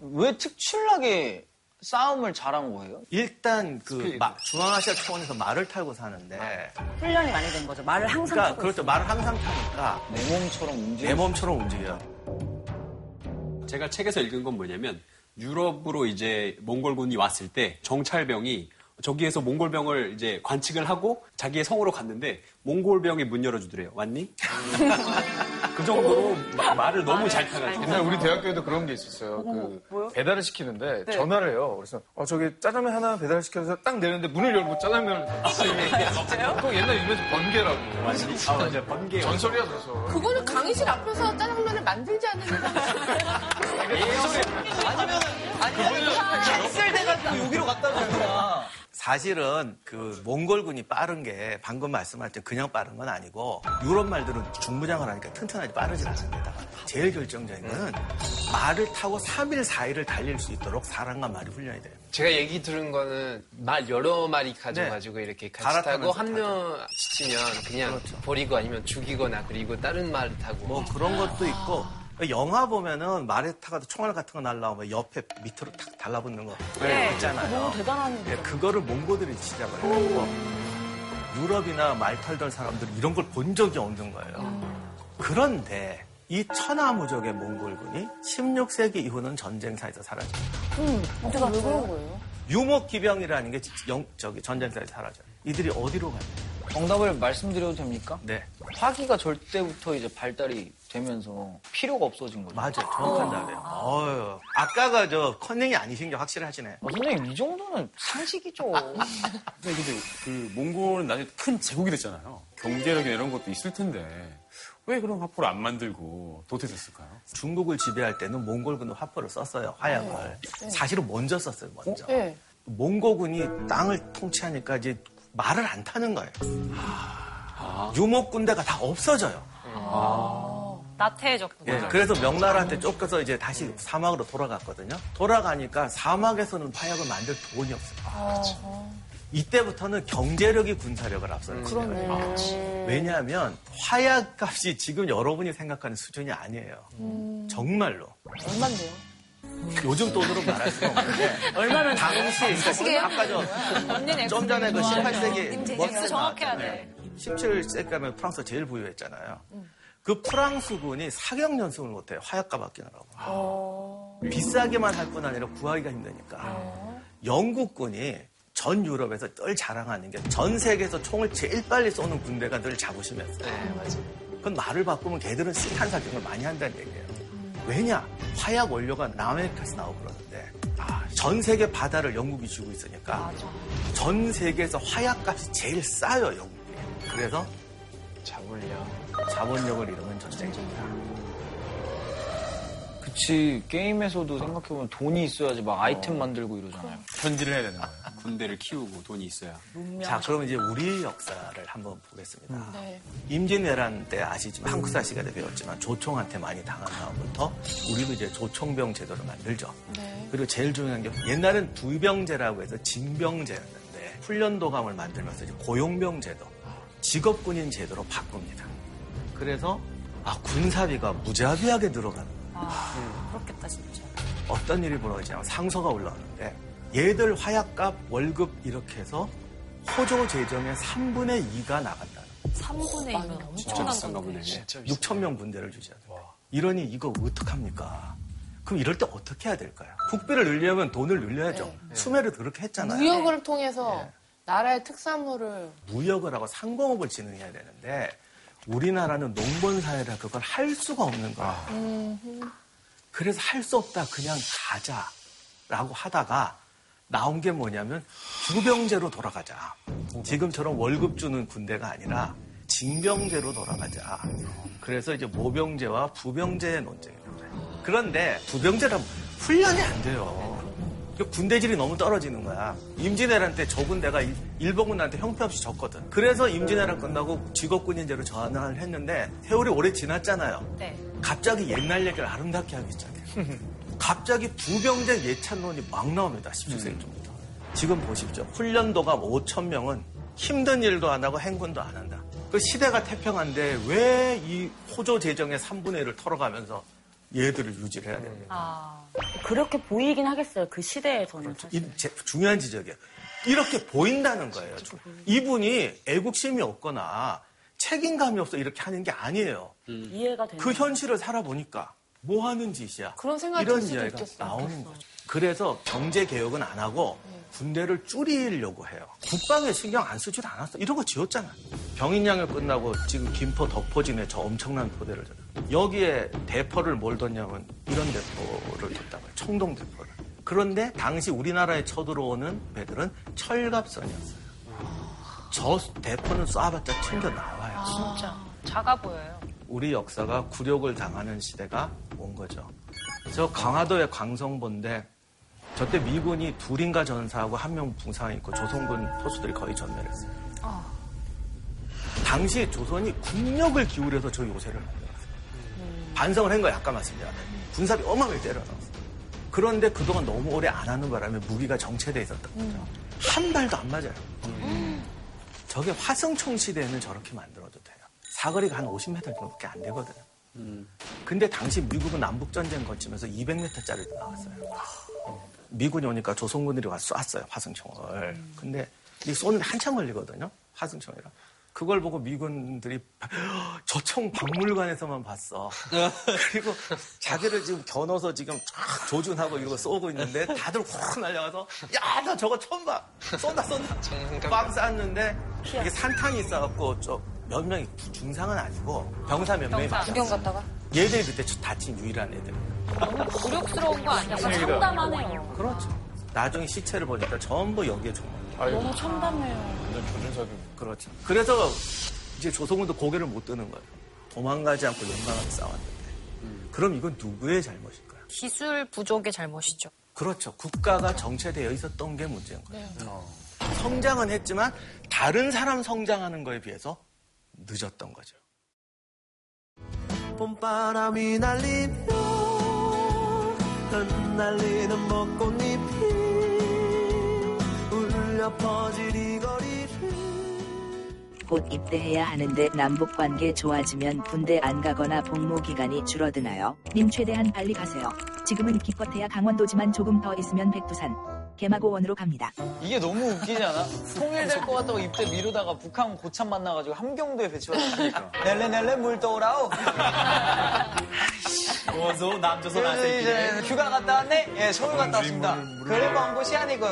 왜 특출나게 싸움을 잘한 거예요? 일단 그 마- 중앙아시아 초원에서 말을 타고 사는데 훈련이 많이 된 거죠. 말을 항상 그러니까 하고 그렇죠 말을 항상 타니까 내 몸처럼 움직여. 내 몸처럼 움직여요. 제가 책에서 읽은 건 뭐냐면 유럽으로 이제 몽골군이 왔을 때 정찰병이 저기에서 몽골병을 이제 관측을 하고 자기의 성으로 갔는데 몽골병이 문 열어주더래요. 왔니? 그 정도로 마- 말을 너무 잘 타가지고. 옛날 우리 대학교에도 그런 게 있었어요. 그 배달을 시키는데 전화를 해요. 그래서 어, 저기 짜장면 하나 배달 시켜서 딱 내는데 문을 열고 짜장면을 진짜요? 또 옛날 유명해서 번개라고. 아, 맞아. 번개. 전설이야 전설. 그거는 강의실 앞에서 짜장면을 만들지 않는 이상 아니면, 아니면, 엑셀 돼가지고 여기로 갖다 놓구나. 사실은 그 몽골군이 빠른 게 방금 말씀할 때 그냥 빠른 건 아니고 유럽 말들은 중무장을 하니까 튼튼하지 빠르진 않습니다. 제일 결정적인 거는 말을 타고 3일, 4일을 달릴 수 있도록 사람과 말이 훈련이 돼요. 제가 얘기 들은 거는 말 여러 마리 가져가지고 이렇게 같이 타고 한 명 지치면 그냥 버리고 아니면 죽이거나 그리고 다른 말 타고. 뭐 그런 것도 있고 영화 보면은 말에 타가도 총알 같은 거 날라오면 옆에 밑으로 탁 달라붙는 거 네, 있잖아요. 너무 대단한 예, 그거를 몽고들이 시작을 해가지고 유럽이나 말 털던 사람들이 이런 걸 본 적이 없는 거예요. 그런데 이 천하무적의 몽골군이 16세기 이후는 전쟁사에서 사라집니다. 어디가 왜 그런 거예요? 유목기병이라는 게 영, 저기 전쟁사에서 사라져요. 이들이 어디로 가냐? 정답을 말씀드려도 됩니까? 네, 화기가 절 때부터 이제 발달이 되면서 필요가 없어진 거죠. 맞아요. 정확한 답이에요. 어휴, 아까가 저 컨닝이 아니신 게 확실하시네. 어, 선생님, 이 정도는 상식이죠. <laughs> 근데 근데 그 몽골은 나중에 큰 제국이 됐잖아요. 경제력이나 이런 것도 있을 텐데 왜 그런 화포를 안 만들고 도태됐을까요? 중국을 지배할 때는 몽골군은 화포를 썼어요. 화약을. 사실은 먼저 썼어요. 먼저. 네. 몽고군이 땅을 통치하니까 이제 말을 안 타는 거예요. 유목 군대가 다 없어져요. 나태해졌구나. 예, 그래서 명나라한테 쫓겨서 이제 다시 사막으로 돌아갔거든요. 돌아가니까 사막에서는 화약을 만들 돈이 없어요. 이때부터는 경제력이 군사력을 앞서는 거예요. 왜냐하면 화약 값이 지금 여러분이 생각하는 수준이 아니에요. 정말로. 얼만데요? 요즘 돈으로 말할 수가 없는데 얼마면 당시 그러니까 아까 언니는 좀 전에 그 18세기 님제 머스 정확해야. 돼. 17세기 가면 프랑스가 제일 부유했잖아요. 그 프랑스군이 사격 연습을 못해요. 화약값 아끼느라고. 비싸게만 할 뿐 아니라 구하기가 힘드니까. 영국군이 전 유럽에서 늘 자랑하는 게 전 세계에서 총을 제일 빨리 쏘는 군대가 늘 자부심이었어요. 네, 맞아요. 그건 말을 바꾸면 걔들은 실탄 사격을 많이 한다는 얘기예요. 왜냐? 화약 원료가 남아메리카에서 나오고 그러는데 아, 전 세계 바다를 영국이 쥐고 있으니까 전 세계에서 화약값이 제일 싸요, 영국이. 그래서 자본력. 자본력을 이루는 전쟁입니다. 그치, 게임에서도 생각해보면 돈이 있어야지 막 아이템 만들고 이러잖아요. 편지를 해야 되는 거예요. 군대를 키우고 돈이 있어야. 자, 그럼 이제 우리 역사를 한번 보겠습니다. 네. 임진왜란 때 아시지만 한국사 시간에 배웠지만 조총한테 많이 당한 다음부터 우리도 이제 조총병 제도를 만들죠. 네. 그리고 제일 중요한 게 옛날엔 부병제라고 해서 징병제였는데 훈련도감을 만들면서 이제 고용병 제도, 직업군인 제도로 바꿉니다. 그래서 아 군사비가 무자비하게 늘어가는 거예요. 그렇겠다, 진짜. 어떤 일이 벌어지냐면 상서가 올라오는데 얘들 화약값 월급 이렇게 해서 호조 재정의 3분의 2가 나간다는 3분의 2면 진짜 엄청난 비싼가 건데. 보네. 6천 명 군대를 주셔야 돼요. 이러니 이거 어떡합니까? 그럼 이럴 때 어떻게 해야 될까요? 국비를 늘려면 돈을 늘려야죠. 수매를 그렇게 했잖아요. 무역을 통해서 나라의 특산물을 무역을 하고 상공업을 진행해야 되는데 우리나라는 농본 사회라 그걸 할 수가 없는 거예요. 그래서 할 수 없다 그냥 가자라고 하다가 나온 게 뭐냐면 부병제로 돌아가자. 지금처럼 월급 주는 군대가 아니라 징병제로 돌아가자. 그래서 이제 모병제와 부병제의 논쟁이 나와요. 그런데 부병제라 훈련이 안 돼요. 그 군대질이 너무 떨어지는 거야. 임진왜란 때저 군대가 일- 일본군한테 형편없이 졌거든. 그래서 임진왜란 끝나고 직업군인제로 전환을 했는데 세월이 오래 지났잖아요. 네. 갑자기 옛날 얘기를 아름답게 하기 시작해요. <laughs> 갑자기 부병제 예찬론이 막 나옵니다. 17세기 초부터. 지금 보십시오. 훈련도가 5천 명은 힘든 일도 안 하고 행군도 안 한다. 그 시대가 태평한데 왜 이 호조 재정의 3분의 1을 털어가면서 얘들을 유지를 해야 됩니까? 아. 그렇게 보이긴 하겠어요. 그 시대에서는 사실. 이 제- 중요한 지적이에요. 이렇게 보인다는 거예요. 이분이 애국심이 없거나 책임감이 없어 이렇게 하는 게 아니에요. 이해가 되는 그 현실을 살아보니까 뭐 하는 짓이야. 그런 생각이 이런 수도 이야기가 있겠어요. 나오는 거죠. 그래서 경제 개혁은 안 하고 군대를 줄이려고 해요. 국방에 신경 안 쓰질 않았어. 이런 거 지었잖아. 병인양을 끝나고 지금 김포 덕포진에 저 엄청난 포대를 줬어요. 여기에 대포를 뭘 뒀냐면 이런 대포를 뒀다고요. 청동 대포를. 그런데 당시 우리나라에 쳐들어오는 배들은 철갑선이었어요. 저 대포는 쏴봤자 튕겨 나와요. 진짜. 작아 보여요. 우리 역사가 굴욕을 당하는 시대가 온 거죠. 저 강화도의 광성본데 저때 미군이 둘인가 전사하고 한 명 부상했고 조선군 포수들이 거의 전멸했어요. 당시 조선이 국력을 기울여서 저 요새를. 반성을 한 거예요. 아까 말씀드렸죠. 군사비 어마어마하게 때려넣었어요. 그런데 그동안 너무 오래 안 하는 바람에 무기가 정체돼 있었던 거죠. 한 발도 안 맞아요. 저게 화성총 시대에는 저렇게 만들어도 돼요. 사거리가 한 50m 정도밖에 안 되거든요. 근데 당시 미국은 남북전쟁 거치면서 200m짜리도 나왔어요. 미군이 오니까 조선군들이 와서 쐈어요, 화성총을. 근데 이 쏘는데 한참 걸리거든요. 화승총이랑. 그걸 보고 미군들이 <gasps> 저총 박물관에서만 봤어. <laughs> 그리고 자기를 지금 겨눠서 지금 쫙 조준하고 이러고 쏘고 있는데 다들 확 날려가서 야, 나 저거 처음 봐. 쏜다, 쏜다. 빵 쐈는데 이게 산탄이 있어갖고 저몇 명이 중상은 아니고 병사 몇 명이 맞았어. 구경 갔다가 얘들이 그때 다친 유일한 애들. 너무 굴욕스러운 거 아니야? 약간 참담하네요. 그렇죠. 나중에 시체를 보니까 전부 여기에 총. 아이고, 너무 참담해요. 완전 조준석이. 그렇지. 그래서 이제 조성우도 고개를 못 드는 거예요. 도망가지 않고 용감하게 싸웠는데. 그럼 이건 누구의 잘못일까요? 기술 부족의 잘못이죠. 그렇죠. 국가가 정체되어 있었던 게 문제인 거예요. 성장은 했지만 다른 사람 성장하는 거에 비해서 늦었던 거죠. 봄바람이 날리며 흩날리는 벚꽃잎이 울려 퍼질 이 거리를 곧 입대해야 하는데 남북 관계 좋아지면 군대 안 가거나 복무 기간이 줄어드나요? 님 최대한 빨리 가세요. 지금은 기껏해야 강원도지만 조금 더 있으면 백두산 개마고원으로 갑니다. 이게 너무 웃기지 않아? 통일될 것 같다고 입대 미루다가 북한 고참 만나가지고 함경도에 배치받았으니까. 넬레 넬레 물 떠오라오. 어서 남조선. 이제 휴가 갔다 왔네? 예, 서울 갔다 왔습니다. 그래 먼 곳이 아니고.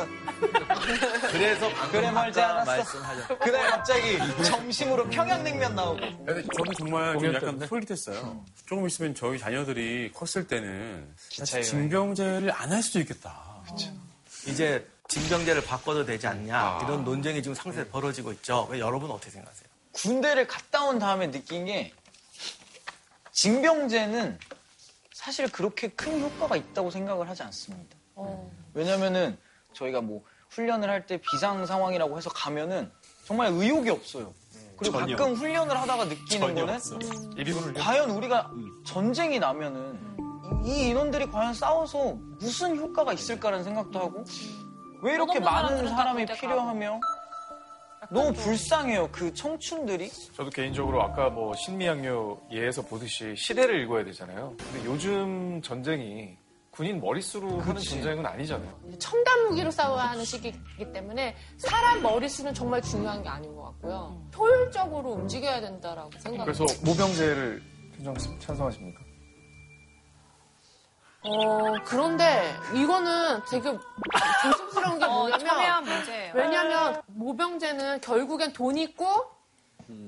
그래서 그래 멀지 않았어. 말씀하셨 그날 갑자기 점심으로 평양냉면 나오고. 근데 저는 정말 좀 약간? 솔깃했어요. 조금 있으면 저희 자녀들이 컸을 때는 징병제를 안 할 수도 있겠다. 이제 징병제를 바꿔도 되지 않냐 이런 논쟁이 지금 상세히 벌어지고 있죠. 왜 여러분 어떻게 생각하세요? 군대를 갔다 온 다음에 느낀 게 징병제는 사실 그렇게 큰 효과가 있다고 생각을 하지 않습니다. 왜냐면은 저희가 뭐 훈련을 할 때 비상 상황이라고 해서 가면은 정말 의욕이 없어요. 그리고 전혀. 가끔 훈련을 하다가 느끼는 전혀 거는 없어. 예비군을 과연 우리가 전쟁이 나면은 이 인원들이 과연 싸워서 무슨 효과가 있을까라는 생각도 하고 왜 이렇게 많은 사람이 필요하며 너무 불쌍해요 그 청춘들이 저도 개인적으로 아까 뭐 신미양요 예에서 보듯이 시대를 읽어야 되잖아요. 근데 요즘 전쟁이 군인 머릿수로 하는 전쟁은 아니잖아요. 첨단 무기로 싸워야 하는 시기이기 때문에 사람 머릿수는 정말 중요한 게 아닌 것 같고요. 효율적으로 움직여야 된다라고 생각합니다. 그래서 모병제를 찬성- 찬성하십니까? 어, 그런데 이거는 되게 조심스러운 게 뭐냐면 첨예한 문제예요. 왜냐면 모병제는 결국엔 돈 있고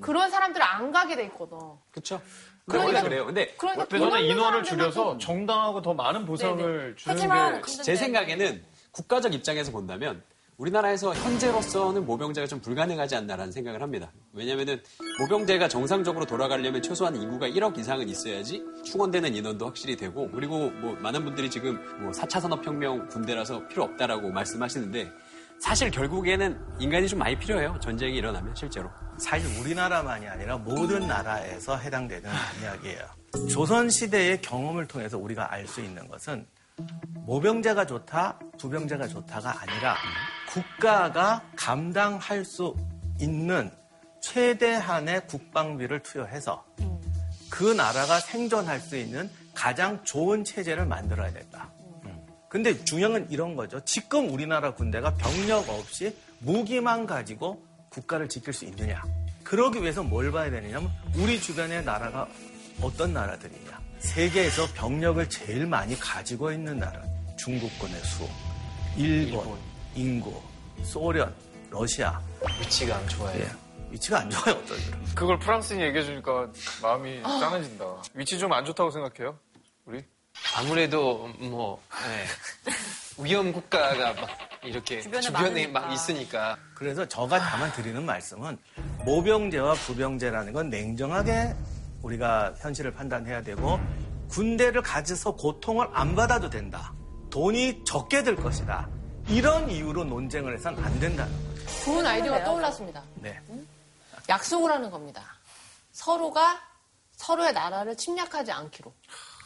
그런 사람들 안 가게 돼 있거든. 그쵸? 그러니까- 그래요. 근데 그러니까 돈 저는 인원을 줄여서 좀- 정당하고 더 많은 보상을 주는 하지만 게 제 생각에는 국가적 입장에서 본다면 우리나라에서 현재로서는 모병제가 좀 불가능하지 않나라는 생각을 합니다. 왜냐면은 모병제가 정상적으로 돌아가려면 최소한 인구가 1억 이상은 있어야지 충원되는 인원도 확실히 되고 그리고 뭐 많은 분들이 지금 뭐 4차 산업혁명 군대라서 필요 없다라고 말씀하시는데 사실 결국에는 인간이 좀 많이 필요해요. 전쟁이 일어나면 실제로. 사실 우리나라만이 아니라 모든 나라에서 해당되는 이야기예요. 조선시대의 경험을 통해서 우리가 알 수 있는 것은 모병제가 좋다, 부병제가 좋다가 아니라 국가가 감당할 수 있는 최대한의 국방비를 투여해서 그 나라가 생존할 수 있는 가장 좋은 체제를 만들어야 된다. 근데 중요한 건 이런 거죠. 지금 우리나라 군대가 병력 없이 무기만 가지고 국가를 지킬 수 있느냐. 그러기 위해서 뭘 봐야 되느냐면 우리 주변의 나라가 어떤 나라들이냐. 세계에서 병력을 제일 많이 가지고 있는 나라. 중국군의 수, 일본, 인구, 소련, 러시아. 위치가 안 좋아요. 예. 위치가 안 좋아요, 어떨 그걸 프랑스인이 얘기해 주니까 마음이 짠해진다. 위치 좀 안 좋다고 생각해요? 우리? 아무래도 뭐 네. 위험 국가가 막 이렇게 주변에 주변에, 막. 있으니까 그래서 저가 다만 드리는 말씀은 모병제와 부병제라는 건 냉정하게 우리가 현실을 판단해야 되고 군대를 가져서 고통을 안 받아도 된다. 돈이 적게 들 것이다. 이런 이유로 논쟁을 해서는 안 된다는 거죠. 좋은 아이디어가 떠올랐습니다. 네. 약속을 하는 겁니다. 서로가 서로의 나라를 침략하지 않기로.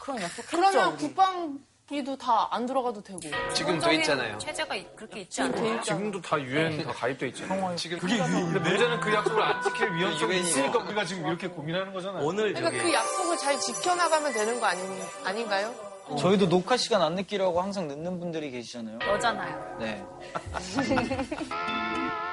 그런 약속 그러면 국방 비도 다 안 들어가도 되고. 지금 돼 있잖아요. 체제가 이- 그렇게 있지 않아요? 지금도 다 유엔 다 가입돼 있잖아요. 지금 그게 근데 문제는 그 약속을 안 지킬 위험성이 유엔이에요. 있으니까 우리가 지금 이렇게 고민하는 거잖아요. 오늘 그러니까 그 약속을 잘 지켜나가면 되는 거 아닌, 아닌가요? 저희도 녹화 시간 안 늦기라고 항상 늦는 분들이 계시잖아요. 너잖아요. 네. <laughs>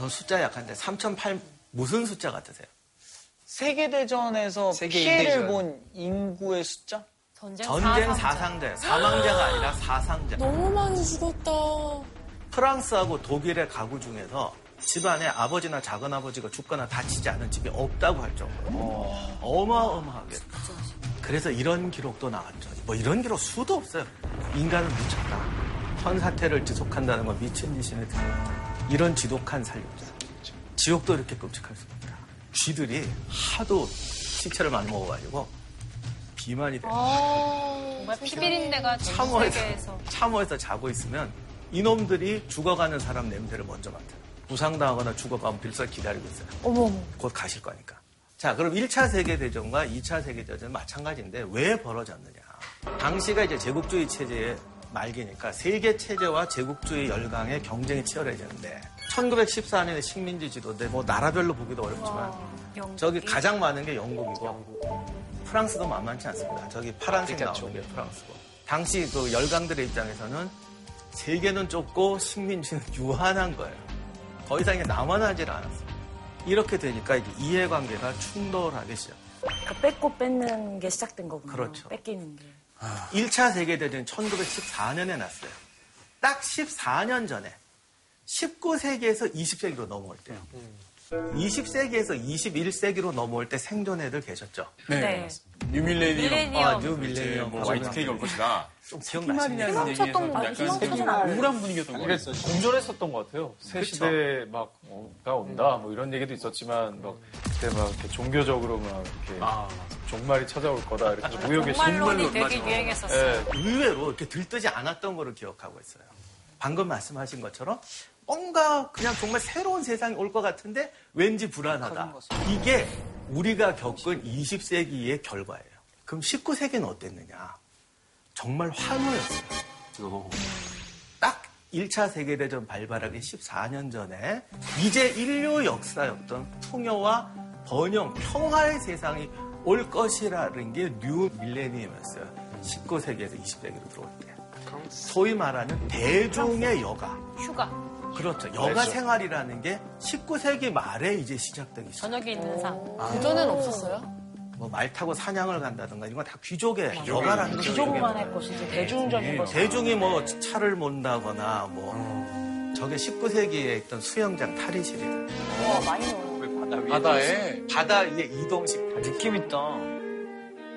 저 숫자 약한데 3008 무슨 숫자 같으세요? 세계대전에서 세계 피해를 인대전. 본 인구의 숫자? 전쟁, 전쟁 사상자. 사상자, 사망자가 아니라 사상자. 너무 많이 죽었다. 프랑스하고 독일의 가구 중에서 집안에 아버지나 작은아버지가 죽거나 다치지 않은 집이 없다고 할 정도로 어마어마하게. 그래서 이런 기록도 나왔죠. 뭐 이런 기록 수도 없어요. 인간은 미쳤다. 현 사태를 지속한다는 건 미친 짓이네. 이런 지독한 살육자. 지옥도 이렇게 끔찍할 수 없다. 쥐들이 하도 시체를 많이 먹어가지고 비만이 돼. 정말 피비린내가 세계에서. 참어에서 자고 있으면 이놈들이 죽어가는 사람 냄새를 먼저 맡아요. 부상당하거나 죽어가면 빌서 기다리고 있어요. 어머. 곧 가실 거니까. 자, 그럼 1차 세계대전과 2차 세계대전은 마찬가지인데 왜 벌어졌느냐. 당시가 이제 제국주의 체제의 말기니까 세계 체제와 제국주의 열강의 경쟁이 치열해졌는데 1914년에 식민지 지도인데 뭐 나라별로 보기도 어렵지만 저기 가장 많은 게 영국이고 프랑스도 만만치 않습니다. 저기 파란색 나오는 게 프랑스고. 당시 그 열강들의 입장에서는 세계는 좁고 식민지는 <laughs> 유한한 거예요. 더 이상 이게 남아나질 않았어요. 이렇게 되니까 이제 이해관계가 충돌하기 시작. 그러니까 뺏고 뺏는 게 시작된 거군요. 그렇죠. 뺏기는 게. 1차 세계대전이 1914년에 났어요. 딱 14년 전에 19세기에서 20세기로 넘어올 때요. 20세기에서 21세기로 넘어올 때 생존해들 계셨죠? 네. 뉴밀레니엄. 밀레니엄. 아, 뉴 밀레니엄. 뭐 화이트 케이크가 올 것이다. 좀 기억나시나요? 얘기에서 거 약간 희망찬 우울한 분위기였던 것 같아요. 공존했었던 것 같아요. 새. 시대 막가 온다 뭐 이런 얘기도 있었지만 막 그때 막 이렇게 종교적으로 막 이렇게 종말이 찾아올 거다 이렇게 좀 무역의 신물로 되게 유행했었어요. 예, 의외로 이렇게 들뜨지 않았던 거를 기억하고 있어요. 방금 말씀하신 것처럼 뭔가 그냥 정말 새로운 세상이 올 것 같은데 왠지 불안하다. 이게 우리가 겪은 20세기의 결과예요. 그럼 19세기는 어땠느냐? 정말 환호였어요. 딱 1차 세계대전 발발하기 14년 전에 이제 인류 역사에 없던 풍요와 번영, 평화의 세상이 올 것이라는 게 new millennium이었어요. 19세기에서 20세기로 들어올 때. 소위 말하는 대중의 여가. 휴가. 그렇죠. 여가 생활이라는 게 19세기 말에 이제 시작되기 시작. 저녁이 있는 삶. 그전에는 없었어요? 뭐 말 타고 사냥을 간다든가 이런 건 다 귀족의 여가라는 거죠. 귀족만 할 것이지 대중적인 것이 대중이 뭐 차를 몬다거나 뭐 저게 19세기에 있던 수영장 탈의실이다. 어, 많이 놀아. 바다에 바다 위에 이동식 탈의실. 느낌 있다.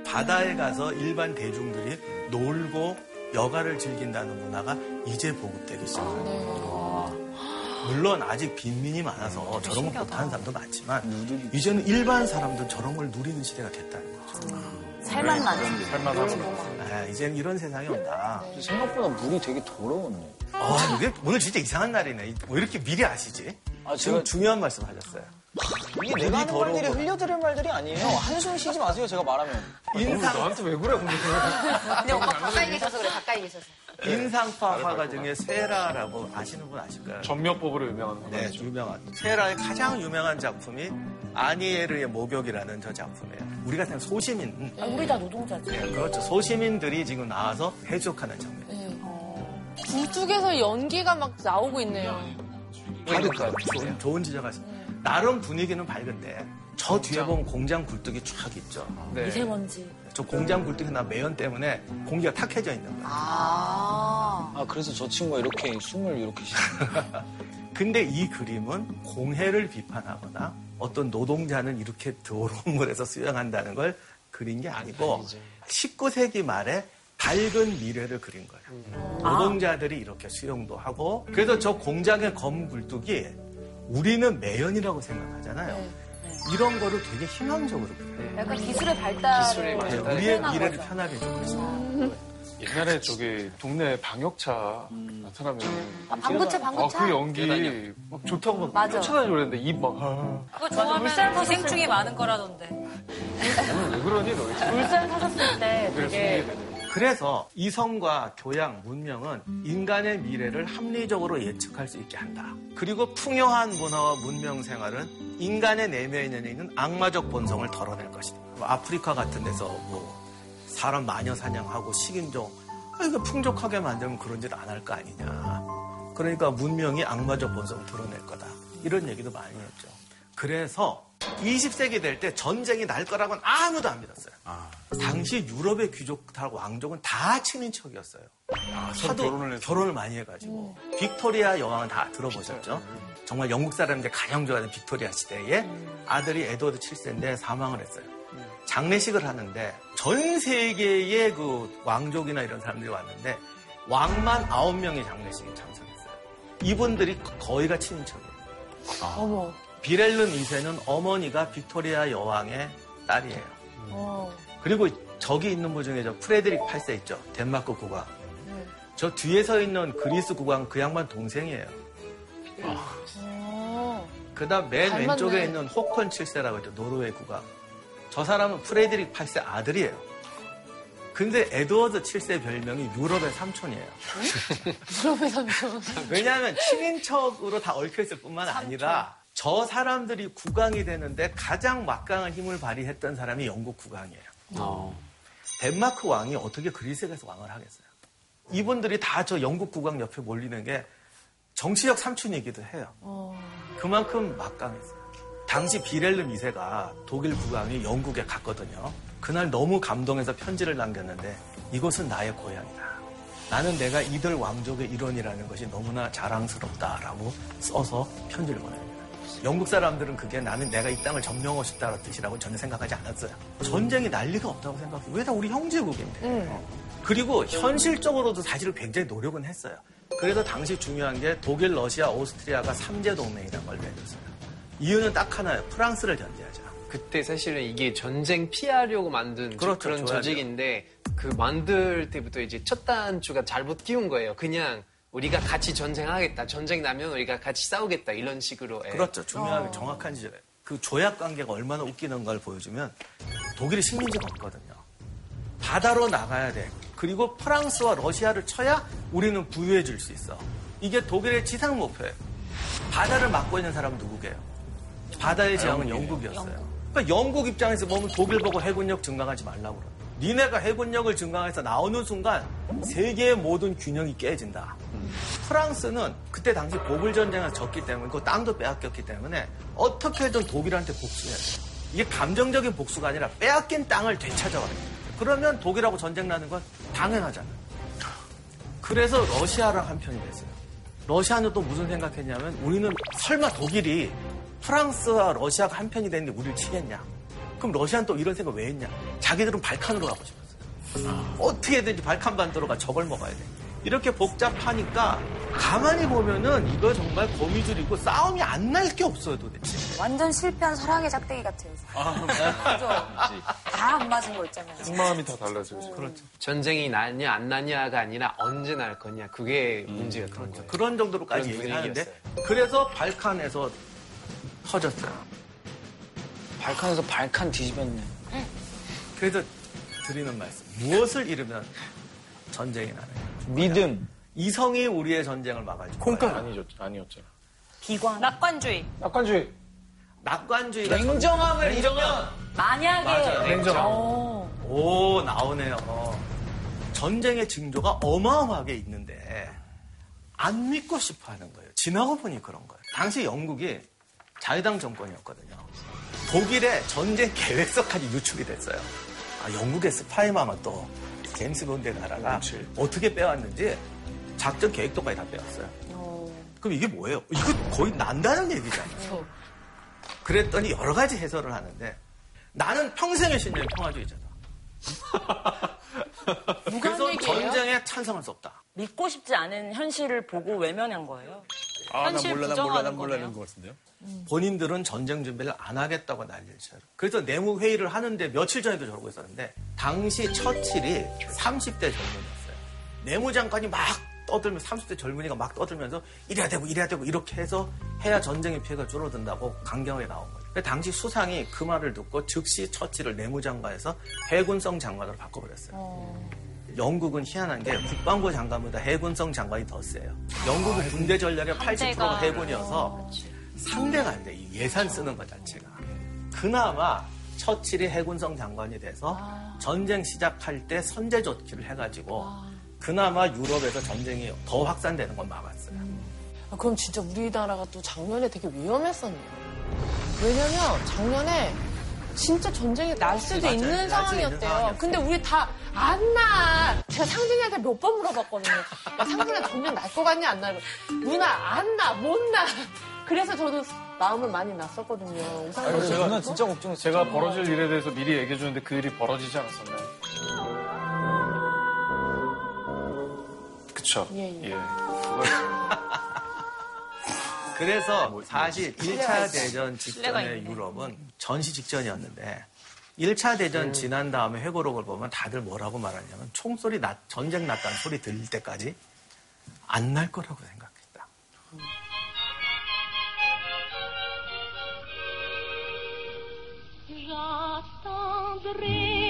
바다에 가서 일반 대중들이 놀고 여가를 즐긴다는 문화가 이제 보급되기 시작합니다. 물론 아직 빈민이 많아서 저런 걸 못하는 사람도 많지만 이제는 일반 사람도 저런 걸 누리는 시대가 됐다는 거죠. 살만만. 살만하고 아, 이제는 이런 세상이 온다. 생각보다 물이 되게 더러웠네. 아, 이게 오늘 진짜 이상한 날이네. 왜 이렇게 미리 아시지? 아, 지금 제가 중요한 말씀 하셨어요. 이게 내가 하는 더러운 말들이 거. 흘려들을 말들이 아니에요. 한숨 쉬지 마세요, 제가 말하면. 인상, 나한테 왜 그래 근데 <laughs> 근데 오빠 가까이 계셔서 그래, 가까이 계셔서. 인상파 화가 중에 세라라고 아시는 분 아실까요? 전명법으로 유명한 네, 화가죠. 유명한. 세라의 가장 유명한 작품이 아니에르의 목욕이라는 저 작품이에요. 우리 같은 소시민, 아, 우리 다 노동자지. 네, 그렇죠. 소시민들이 지금 나와서 해적하는 장면. 둘 쪽에서 연기가 막 나오고 있네요. 그러니까 좋은, 좋은 지적하신. 나름 분위기는 밝은데 저 뒤에 보면 공장 굴뚝이 쫙 있죠. 네. 미세먼지. 저 공장 굴뚝이 나 매연 때문에 공기가 탁해져 있는 거예요. 아. 아, 그래서 저 친구가 이렇게 숨을 이렇게 쉬 <laughs> 근데 이 그림은 공해를 비판하거나 어떤 노동자는 이렇게 더러운 물에서 수영한다는 걸 그린 게 아니고 19세기 말에 밝은 미래를 그린 거예요. 노동자들이 이렇게 수영도 하고 그래서 저 공장의 검 굴뚝이 우리는 매연이라고 생각하잖아요. 이런 거를 되게 희망적으로 그려요. 약간 기술의 발달을. 기술의 네, 발달. 우리의 미래를 거죠. 편하게 해주고 있어요. 옛날에 저기 동네 방역차 나타나면 아, 방구차, 아, 방구차. 그 연기 막 좋다고 막 맞아. 쫓아다니고 그랬는데 입막 아, 그거 좋아하면 기생충이 많은 거라던데. 왜 그러니 너 울산 사셨을 때 되게 그래서 이성과 교양, 문명은 인간의 미래를 합리적으로 예측할 수 있게 한다. 그리고 풍요한 문화와 문명 생활은 인간의 내면에 있는 악마적 본성을 덜어낼 것이다. 뭐 아프리카 같은 데서 뭐 사람 마녀 사냥하고 식인종 아, 이거 풍족하게 만들면 그런 짓 안 할 거 아니냐. 그러니까 문명이 악마적 본성을 덜어낼 거다. 이런 얘기도 많이 했죠. 그래서 20세기 될 때 전쟁이 날 거라고는 아무도 안 믿었어요. 당시 유럽의 귀족하고 왕족은 다 친인척이었어요. 서로 하도 결혼을. 결혼을 많이 해가지고 빅토리아 여왕은 다 들어보셨죠? 정말 영국 사람인데 가장 좋아하는 빅토리아 시대에 아들이 에드워드 7세인데 사망을 했어요. 장례식을 하는데 전 세계의 그 왕족이나 이런 사람들이 왔는데 왕만 9명이 장례식에 참석했어요. 이분들이 거의가 친인척이에요. 어머. 빌헬름 2세는 어머니가 빅토리아 여왕의 딸이에요. 어. 그리고 저기 있는 분 중에 저 프레드릭 8세 있죠. 덴마크 국왕. 저 뒤에 서 있는 그리스 국왕 그 양반 동생이에요. 어. 그 다음 맨 닮았네. 왼쪽에 있는 호컨 7세라고 있죠. 노르웨이 국왕. 저 사람은 프레드릭 8세 아들이에요. 근데 에드워드 7세 별명이 유럽의 삼촌이에요. 유럽의 삼촌. 왜냐하면 친인척으로 다 얽혀있을 뿐만 아니라 저 사람들이 국왕이 되는데 가장 막강한 힘을 발휘했던 사람이 영국 국왕이에요. 어. 덴마크 왕이 어떻게 그리스에서 왕을 하겠어요? 이분들이 다 저 영국 국왕 옆에 몰리는 게 정치적 삼촌이기도 해요. 그만큼 막강했어요. 당시 비렐름 2세가 독일 국왕이 영국에 갔거든요. 그날 너무 감동해서 편지를 남겼는데 이곳은 나의 고향이다. 나는 내가 이들 왕족의 일원이라는 것이 너무나 자랑스럽다라고 써서 편지를 보냅니다. 영국 사람들은 그게 나는 내가 이 땅을 점령하고 싶다는 뜻이라고 전혀 생각하지 않았어요. 전쟁이 날 리가 없다고 생각해요. 왜 다 우리 형제국인데. 그리고 현실적으로도 사실 굉장히 노력은 했어요. 그래서 당시 중요한 게 독일, 러시아, 오스트리아가 삼재 동맹이라는 걸 맺었어요. 이유는 딱 하나예요. 프랑스를 견제하자. 그때 사실은 이게 전쟁 피하려고 만든 그렇죠, 그런. 조직인데 그 만들 때부터 이제 첫 단추가 잘못 끼운 거예요. 그냥 우리가 같이 전쟁하겠다. 전쟁 나면 우리가 같이 싸우겠다. 이런 식으로. 예. 그렇죠. 중요한 정확한 지적이에요. 그 조약 관계가 얼마나 웃기는 걸 보여주면 독일이 식민지가 없거든요. 바다로 나가야 돼. 그리고 프랑스와 러시아를 쳐야 우리는 부유해 질 수 있어. 이게 독일의 지상 목표예요. 바다를 막고 있는 사람은 누구게요? 바다의 제왕은 영국이었어요. 그러니까 영국 입장에서 보면 독일 보고 해군력 증강하지 말라고 그래요. 니네가 해군력을 증강해서 나오는 순간 세계의 모든 균형이 깨진다. 프랑스는 그때 당시 보불 전쟁에서 졌기 때문에 그 땅도 빼앗겼기 때문에 어떻게든 독일한테 복수해야 돼요. 이게 감정적인 복수가 아니라 빼앗긴 땅을 되찾아와야 돼요. 그러면 독일하고 전쟁 나는 건 당연하잖아요. 그래서 러시아랑 한편이 됐어요. 러시아는 또 무슨 생각했냐면 우리는 설마 독일이 프랑스와 러시아가 한편이 됐는데 우리를 치겠냐? 그럼 러시아는 또 이런 생각 왜 했냐? 자기들은 발칸으로 가고 싶었어요. 어떻게든지 발칸 반도로 가 저걸 먹어야 돼. 이렇게 복잡하니까 가만히 보면은 이거 정말 거미줄이고 싸움이 안 날 게 없어요 도대체. 완전 실패한 사랑의 짝대기 같아요. 그죠? 다 안 맞은 거 있잖아요. 속마음이 다 달라지고. 그렇죠. 전쟁이 나냐 안 나냐가 아니라 언제 날 거냐. 그게 문제가 그런 거예요. 그런 정도로까지 얘기를 하는데. 그래서 발칸에서 터졌어요. 발칸에서 발칸 뒤집었네. 그래서 드리는 말씀. 무엇을 잃으면 전쟁이 나느냐. 믿음. 이성이 우리의 전쟁을 막아줄. 콩깍 아니죠, 아니었죠. 비관. 낙관주의. 낙관주의. 낙관주의가 냉정함을 잃으면 만약에. 맞아요. 냉정함. 어. 오 나오네요. 전쟁의 징조가 어마어마하게 있는데 안 믿고 싶어하는 거예요. 지나고 보니 그런 거예요. 당시 영국이 자유당 정권이었거든요. 독일의 전쟁 계획서까지 유출이 됐어요. 아, 영국의 스파이마마 또 제임스 본드 나라가 어떻게 빼왔는지 작전 계획도까지 다 빼왔어요. 그럼 이게 뭐예요? 이거 거의 난다는 얘기잖아요. 그랬더니 여러 가지 해설을 하는데 나는 평생의 신념이 평화주의자다. <laughs> 누가 그래서 한 얘기예요? 전쟁에 찬성할 수 없다. 믿고 싶지 않은 현실을 보고 외면한 거예요. 아, 난 현실 몰라, 난 몰라, 부정하는 난 몰라. 이런 것 같은데요? 본인들은 전쟁 준비를 안 하겠다고 난리를 쳐요. 그래서 내무 회의를 하는데 며칠 전에도 저러고 있었는데 당시 처칠이 30대 젊은이였어요. 내무장관이 막 떠들면 30대 젊은이가 막 떠들면서 이래야 되고 이래야 되고 이렇게 해서 해야 전쟁의 피해가 줄어든다고 강경하게 나온 거예요. 근데 당시 수상이 그 말을 듣고 즉시 처칠을 내무장관에서 해군성 장관으로 바꿔버렸어요. 영국은 희한한 게 국방부 장관보다 해군성 장관이 더 세요. 영국은 군대 전략의 80%가 해군이어서 상대가 안 돼. 이 예산 쓰는 것 자체가. 그나마 처칠이 해군성 장관이 돼서 전쟁 시작할 때 선제 조치를 해가지고 그나마 유럽에서 전쟁이 더 확산되는 건 막았어요. 아, 그럼 진짜 우리나라가 또 작년에 되게 위험했었네요. 왜냐면 작년에 진짜 전쟁이 날 수도 맞아요. 있는 날 있는 상황이었대요. 상황이었어요. 근데 우리 다 안 나. 제가 상진이한테 몇 번 물어봤거든요. 야, 상진아 전쟁 날 것 같냐 안 나? 누나 안 나, 못 나. 그래서 저도 마음을 많이 났었거든요. 아니, 제가- 누나 진짜 걱정했어. 제가 벌어질 일에 대해서 미리 얘기해 주는데 그 일이 벌어지지 않았었나요? 그쵸. 예, 예. 그걸 <laughs> 그래서 사실 신뢰가 1차 있어. 대전 직전의. 유럽은 전시 직전이었는데 1차 대전 지난 다음에 회고록을 보면 다들 뭐라고 말하냐면 총소리 났, 전쟁 났다는 소리 들릴 때까지 안 날 거라고 생각했다. attendrai.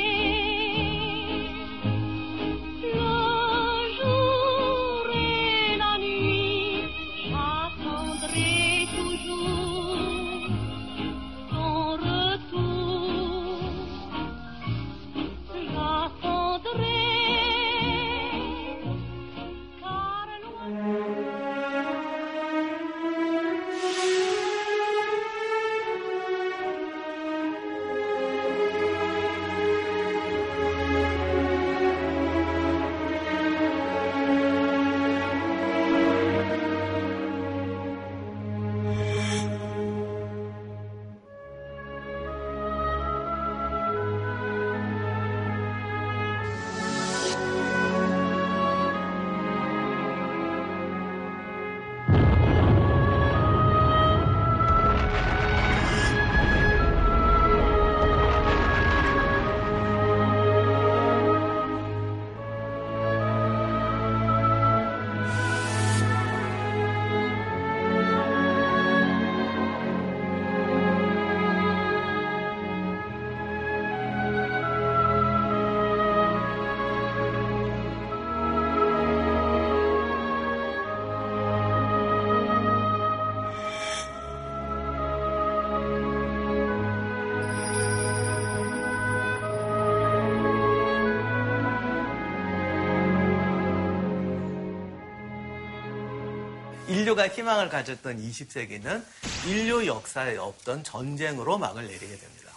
인류가 희망을 가졌던 20세기는 인류 역사에 없던 전쟁으로 막을 내리게 됩니다.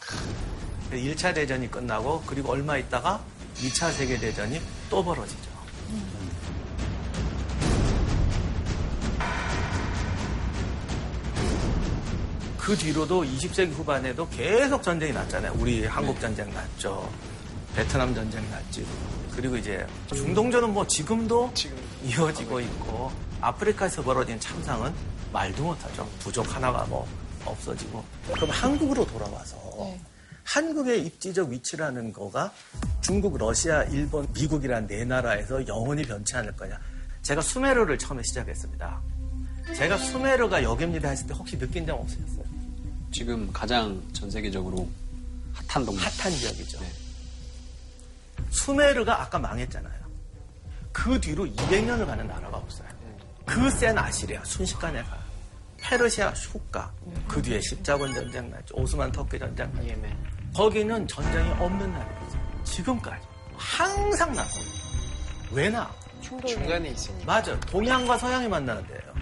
1차 대전이 끝나고 그리고 얼마 있다가 2차 세계대전이 또 벌어지죠. 그 뒤로도 20세기 후반에도 계속 전쟁이 났잖아요. 우리 한국 전쟁 났죠. 베트남 전쟁 났지. 그리고 이제 중동전은 뭐 지금도 이어지고 있고 아프리카에서 벌어진 참상은 말도 못하죠. 부족 하나가 뭐 없어지고. 그럼 한국으로 돌아와서 한국의 입지적 위치라는 거가 중국, 러시아, 일본, 미국이란 네 나라에서 영원히 변치 않을 거냐. 제가 수메르를 처음에 시작했습니다. 제가 수메르가 여기입니다 했을 때 혹시 느낀 점 없으셨어요? 지금 가장 전 세계적으로 핫한 동네. 핫한 지역이죠. 네. 수메르가 아까 망했잖아요. 그 뒤로 200년을 가는 나라가 없어요. 그 센 아시리아 순식간에 가. 페르시아 훅 가 그 뒤에 십자군 전쟁 났죠. 오스만 터키 전쟁 났죠. 거기는 전쟁이 없는 날이 없죠. 지금까지 항상 나고 왜 나? 중간에 있으니까. 맞아. 동양과 서양이 만나는 데예요.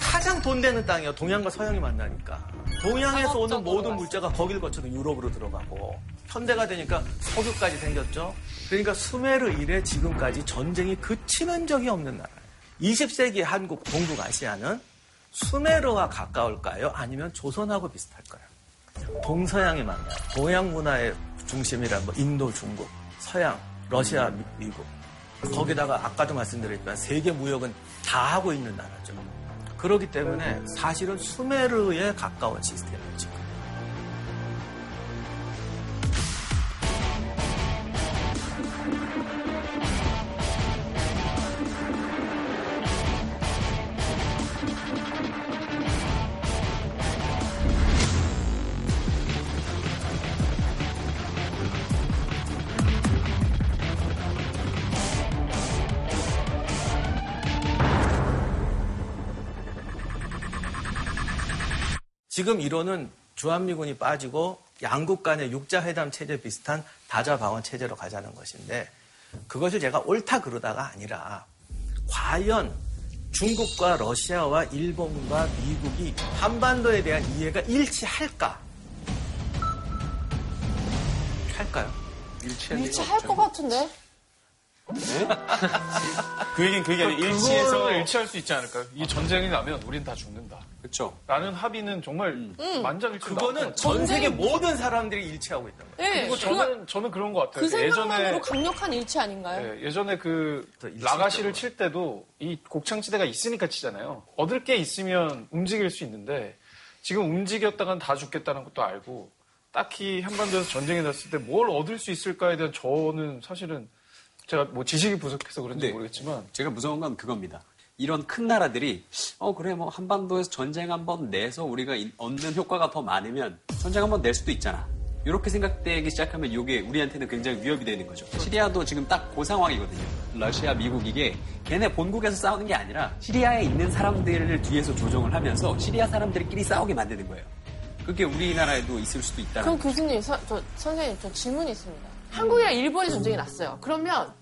가장 돈 되는 땅이에요. 동양과 서양이 만나니까. 동양에서 오는 모든 물자가 거길 거쳐서 유럽으로 들어가고 현대가 되니까 석유까지 생겼죠. 그러니까 수메르 이래 지금까지 전쟁이 그치는 적이 없는 나라예요. 20세기 한국, 동북아시아는 수메르와 가까울까요? 아니면 조선하고 비슷할까요? 동서양이 만나요. 동양 문화의 중심이란 뭐 인도, 중국, 서양, 러시아, 미- 미국. 거기다가 아까도 말씀드렸지만 세계 무역은 다 하고 있는 나라죠. 그렇기 때문에 사실은 수메르에 가까운 시스템이죠. 지금 이론은 주한미군이 빠지고 양국 간의 육자회담 체제 비슷한 다자방어 체제로 가자는 것인데 그것을 제가 옳다 그러다가 아니라 과연 중국과 러시아와 일본과 미국이 한반도에 대한 이해가 일치할까? 할까요? 일치할 것 같은데? <laughs> 그 얘기는 그 얘기 아니에요. 그거를 일치해서 일치할 수 있지 않을까요? 이 전쟁이 나면 우린 다 죽는다. 그렇죠. 라는 합의는 정말 만장일치. 그거는 전 세계 모든 사람들이 일치하고 말이에요. 네, 그리고 저는 저는 그런 것 같아요. 그 생각만으로 강력한 일치 아닌가요? 예, 예전에 그. 라가시를 칠 때도 이 곡창지대가 있으니까 치잖아요. 얻을 게 있으면 움직일 수 있는데 지금 움직였다간 다 죽겠다는 것도 알고 딱히 한반도에서 전쟁이 났을 때 뭘 얻을 수 있을까에 대한 저는 사실은 제가 뭐 지식이 부족해서 그런지 네. 모르겠지만 제가 무서운 건 그겁니다. 이런 큰 나라들이 어 그래 뭐 한반도에서 전쟁 한번 내서 우리가 이- 얻는 효과가 더 많으면 전쟁 한번 낼 수도 있잖아. 이렇게 생각되기 시작하면 이게 우리한테는 굉장히 위협이 되는 거죠. 시리아도 지금 딱 그 상황이거든요. 러시아, 미국 이게 걔네 본국에서 싸우는 게 아니라 시리아에 있는 사람들을 뒤에서 조정을 하면서 시리아 사람들끼리 싸우게 만드는 거예요. 그게 우리나라에도 있을 수도 있다는 그럼 교수님, 서- 저, 선생님, 저 질문이 있습니다. 한국이랑 일본이 전쟁이 났어요. 그러면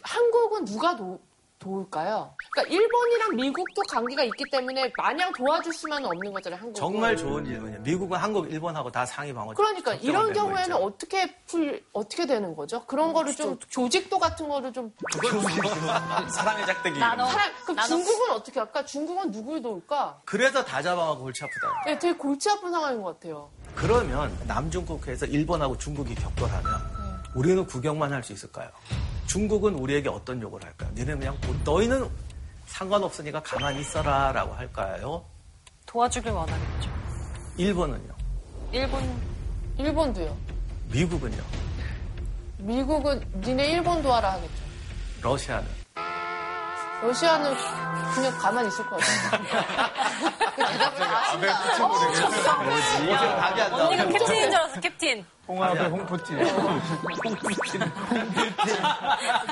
한국은 누가 도, 도울까요? 그러니까 일본이랑 미국도 관계가 있기 때문에 마냥 도와줄 수만은 없는 거잖아요, 한국은. 정말 좋은 질문이에요. 미국은 한국, 일본하고 다 상위 방어. 그러니까 이런 경우에는 있죠. 어떻게 풀 어떻게 되는 거죠? 그런 거를 좀 조직도 같은 거를 좀 <laughs> 사랑의 짝대기. 나눠. 사람 그럼 나눠. 중국은 어떻게 할까? 중국은 누굴 도울까? 그래서 다자방하고 골치 아프다. 네, 되게 골치 아픈 상황인 것 같아요. 그러면 남중국해에서 일본하고 중국이 격돌하면 우리는 구경만 할 수 있을까요? 중국은 우리에게 어떤 요구를 할까요? 너희는 그냥 너희는 상관없으니까 가만히 있어라라고 할까요? 도와주길 원하겠죠. 일본은요? 일본 일본도요. 미국은요? 미국은 니네 일본 도와라 하겠죠. 러시아는? 러시아는 그냥 가만히 있을 것 같아요. 그 대답을 아신다. 뭐지? 답이 안 나와. 언니가 캡틴인 줄 알았어 캡틴. 홍합의 홍포티.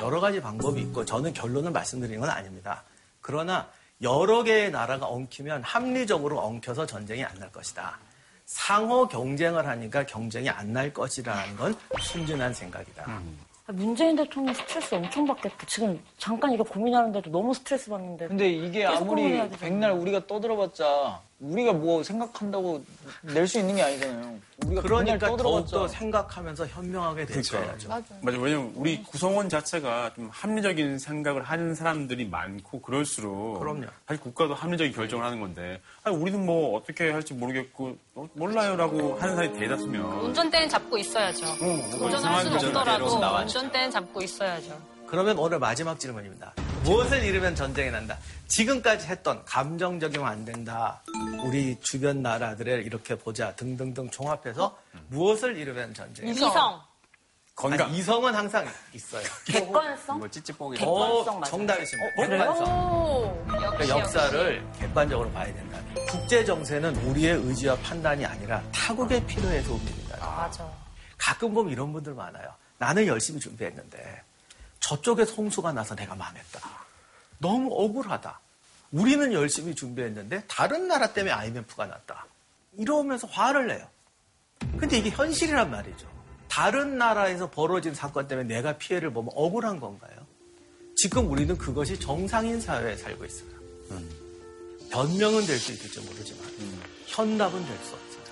여러 가지 방법이 있고 저는 결론을 말씀드리는 건 아닙니다. 그러나 여러 개의 나라가 엉키면 합리적으로 엉켜서 전쟁이 안 날 것이다. 상호 경쟁을 하니까 경쟁이 안 날 것이라는 건 순진한 생각이다. 문재인 대통령 스트레스 엄청 받겠다. 지금 잠깐 이거 고민하는데도 너무 스트레스 받는데. 근데 이게 아무리. 백날 우리가 떠들어봤자 우리가 뭐 생각한다고 낼 수 있는 게 아니잖아요. 우리가 그러니까 백날 떠들어봤자 더욱더 생각하면서 현명하게 대처해야죠. 맞아요. 맞아. 왜냐면 우리 구성원 자체가 좀 합리적인 생각을 하는 사람들이 많고 그럴수록 그럼요. 사실 국가도 합리적인 결정을 하는 건데 아니, 우리는 뭐 어떻게 할지 모르겠고 어, 몰라요라고 하는 사람이 대다수면 운전대는 잡고 있어야죠. 어, 뭔가 운전할 수는. 없더라도. 운전대는 잡고 있어야죠. 그러면 오늘 마지막 질문입니다. 무엇을 잃으면 전쟁이 난다? 지금까지 했던 감정 적용 안 된다. 우리 주변 나라들을 이렇게 보자 등등등 종합해서 무엇을 잃으면 전쟁이 난다? 이성. 건강. 아니, 이성은 항상 있어요. <laughs> 객관성? 뭐 찌찌뽕이 객관성 어, 맞아요. 정답이십니다. 어? 객관성. 오. 그러니까 역사를 객관적으로 봐야 된다. 국제 정세는 우리의 의지와 판단이 아니라 타국에 필요해서 움직인다. 맞아. 가끔 보면 이런 분들 많아요. 나는 열심히 준비했는데 저쪽에 송수가 나서 내가 망했다. 너무 억울하다. 우리는 열심히 준비했는데 다른 나라 때문에 IMF가 났다. 이러면서 화를 내요. 근데 이게 현실이란 말이죠. 다른 나라에서 벌어진 사건 때문에 내가 피해를 보면 억울한 건가요? 지금 우리는 그것이 정상인 사회에 살고 있어요. 변명은 될 수 있을지 모르지만 현답은 될 수 없어요.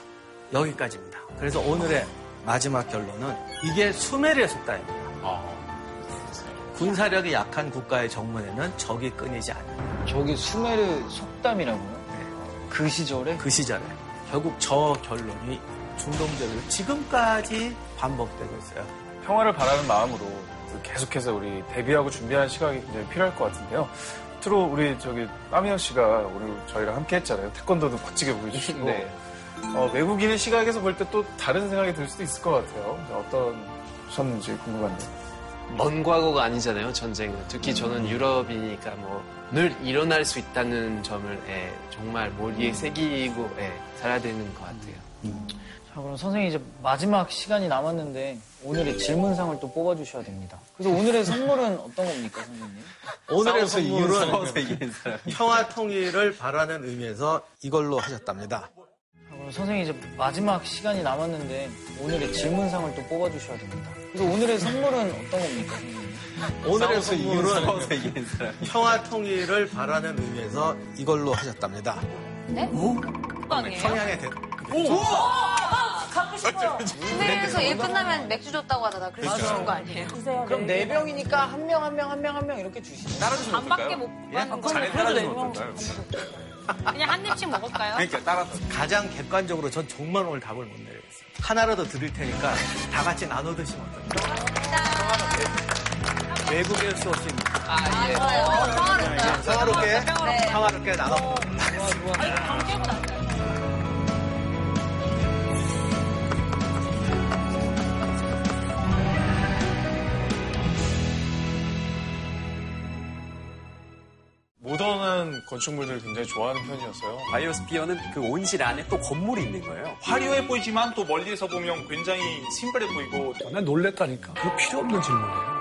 여기까지입니다. 그래서 오늘의 마지막 결론은 이게 수메르의 속담입니다. 군사력이 약한 국가의 정문에는 적이 끊이지 않는다. 저게 수메르 속담이라고요? 그 시절에 그 시절에 결국 저 결론이 중동적으로 지금까지 반복되고 있어요. 평화를 바라는 마음으로 계속해서 우리 대비하고 준비하는 시각이 굉장히 필요할 것 같은데요. 끝으로 우리 저기 빠미영 씨가 오늘 저희랑 함께 했잖아요. 태권도도 멋지게 보여주시고 네. 어, 외국인의 시각에서 볼 때 또 다른 생각이 들 수도 있을 것 같아요. 어떠셨는지 궁금한데요. 먼 과거가 아니잖아요, 전쟁은. 특히 음. 저는 유럽이니까 뭐 늘 일어날 수 있다는 점을 예, 정말 머리에 새기고 예, 살아야 되는 것 같아요. 자, 그럼 선생님 이제 마지막 시간이 남았는데 오늘의 질문상을 또 뽑아주셔야 됩니다. 그래서 오늘의 선물은 어떤 겁니까, 선생님? <laughs> 오늘의 선물은. 평화 통일을 바라는 의미에서 이걸로 하셨답니다. 선생님 이제 마지막 시간이 남았는데 오늘의 질문상을 또 뽑아주셔야 됩니다. 그래서 오늘의 선물은 어떤 겁니까? 오늘의 선물은. 평화 통일을 바라는 의미에서 이걸로 하셨답니다. 네? 그거 아니에요? 성향의 대. 갖고 싶어요. 군대에서 일 끝나면 맥주 줬다고 하다가 그래서 주는 거 아니에요? 그럼 네 병이니까 한 명 한 명 한 명 한 명 이렇게 주시죠. 따라주시면 반밖에 못 가는 거. 잘 따라주시면 어떨까요? 그냥 한 입씩 먹을까요? 그러니까 따라서. 가장 객관적으로 전 정말 오늘 답을 못 내리겠어요. 하나라도 드릴 테니까 다 같이 나눠 드시면 어떨까요? 외국에 수 없이 아, 좋아요. 평화롭다. 평화롭게 네. 평화롭게 나눠. 모던한 건축물들을 굉장히 좋아하는 편이었어요. 바이오스피어는 그 온실 안에 또 건물이 있는 거예요. 화려해 보이지만 또 멀리서 보면 굉장히 심플해 보이고 난 놀랬다니까. 그거 필요 없는 질문이에요.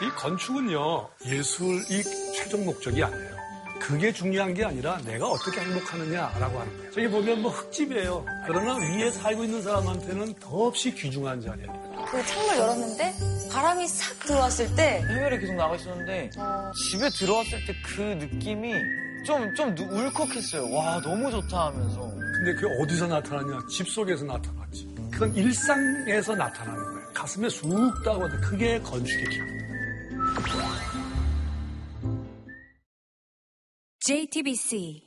이 건축은요, 예술이 최종 목적이 아니에요. 그게 중요한 게 아니라 내가 어떻게 행복하느냐라고 하는 거예요. 저기 보면 뭐 흙집이에요. 그러나 위에 살고 있는 사람한테는 더없이 귀중한 자리예요. 그 창문 열었는데 바람이 싹 들어왔을 때 해외에 계속 나가 있었는데 집에 들어왔을 때 그 느낌이 좀, 좀 누- 울컥했어요. 와, 너무 좋다 하면서. 근데 그게 어디서 나타나냐? 집 속에서 나타났지. 그건 일상에서 나타나는 거예요. 가슴에 쑥 따가지고 그게 건축의 기분. JTBC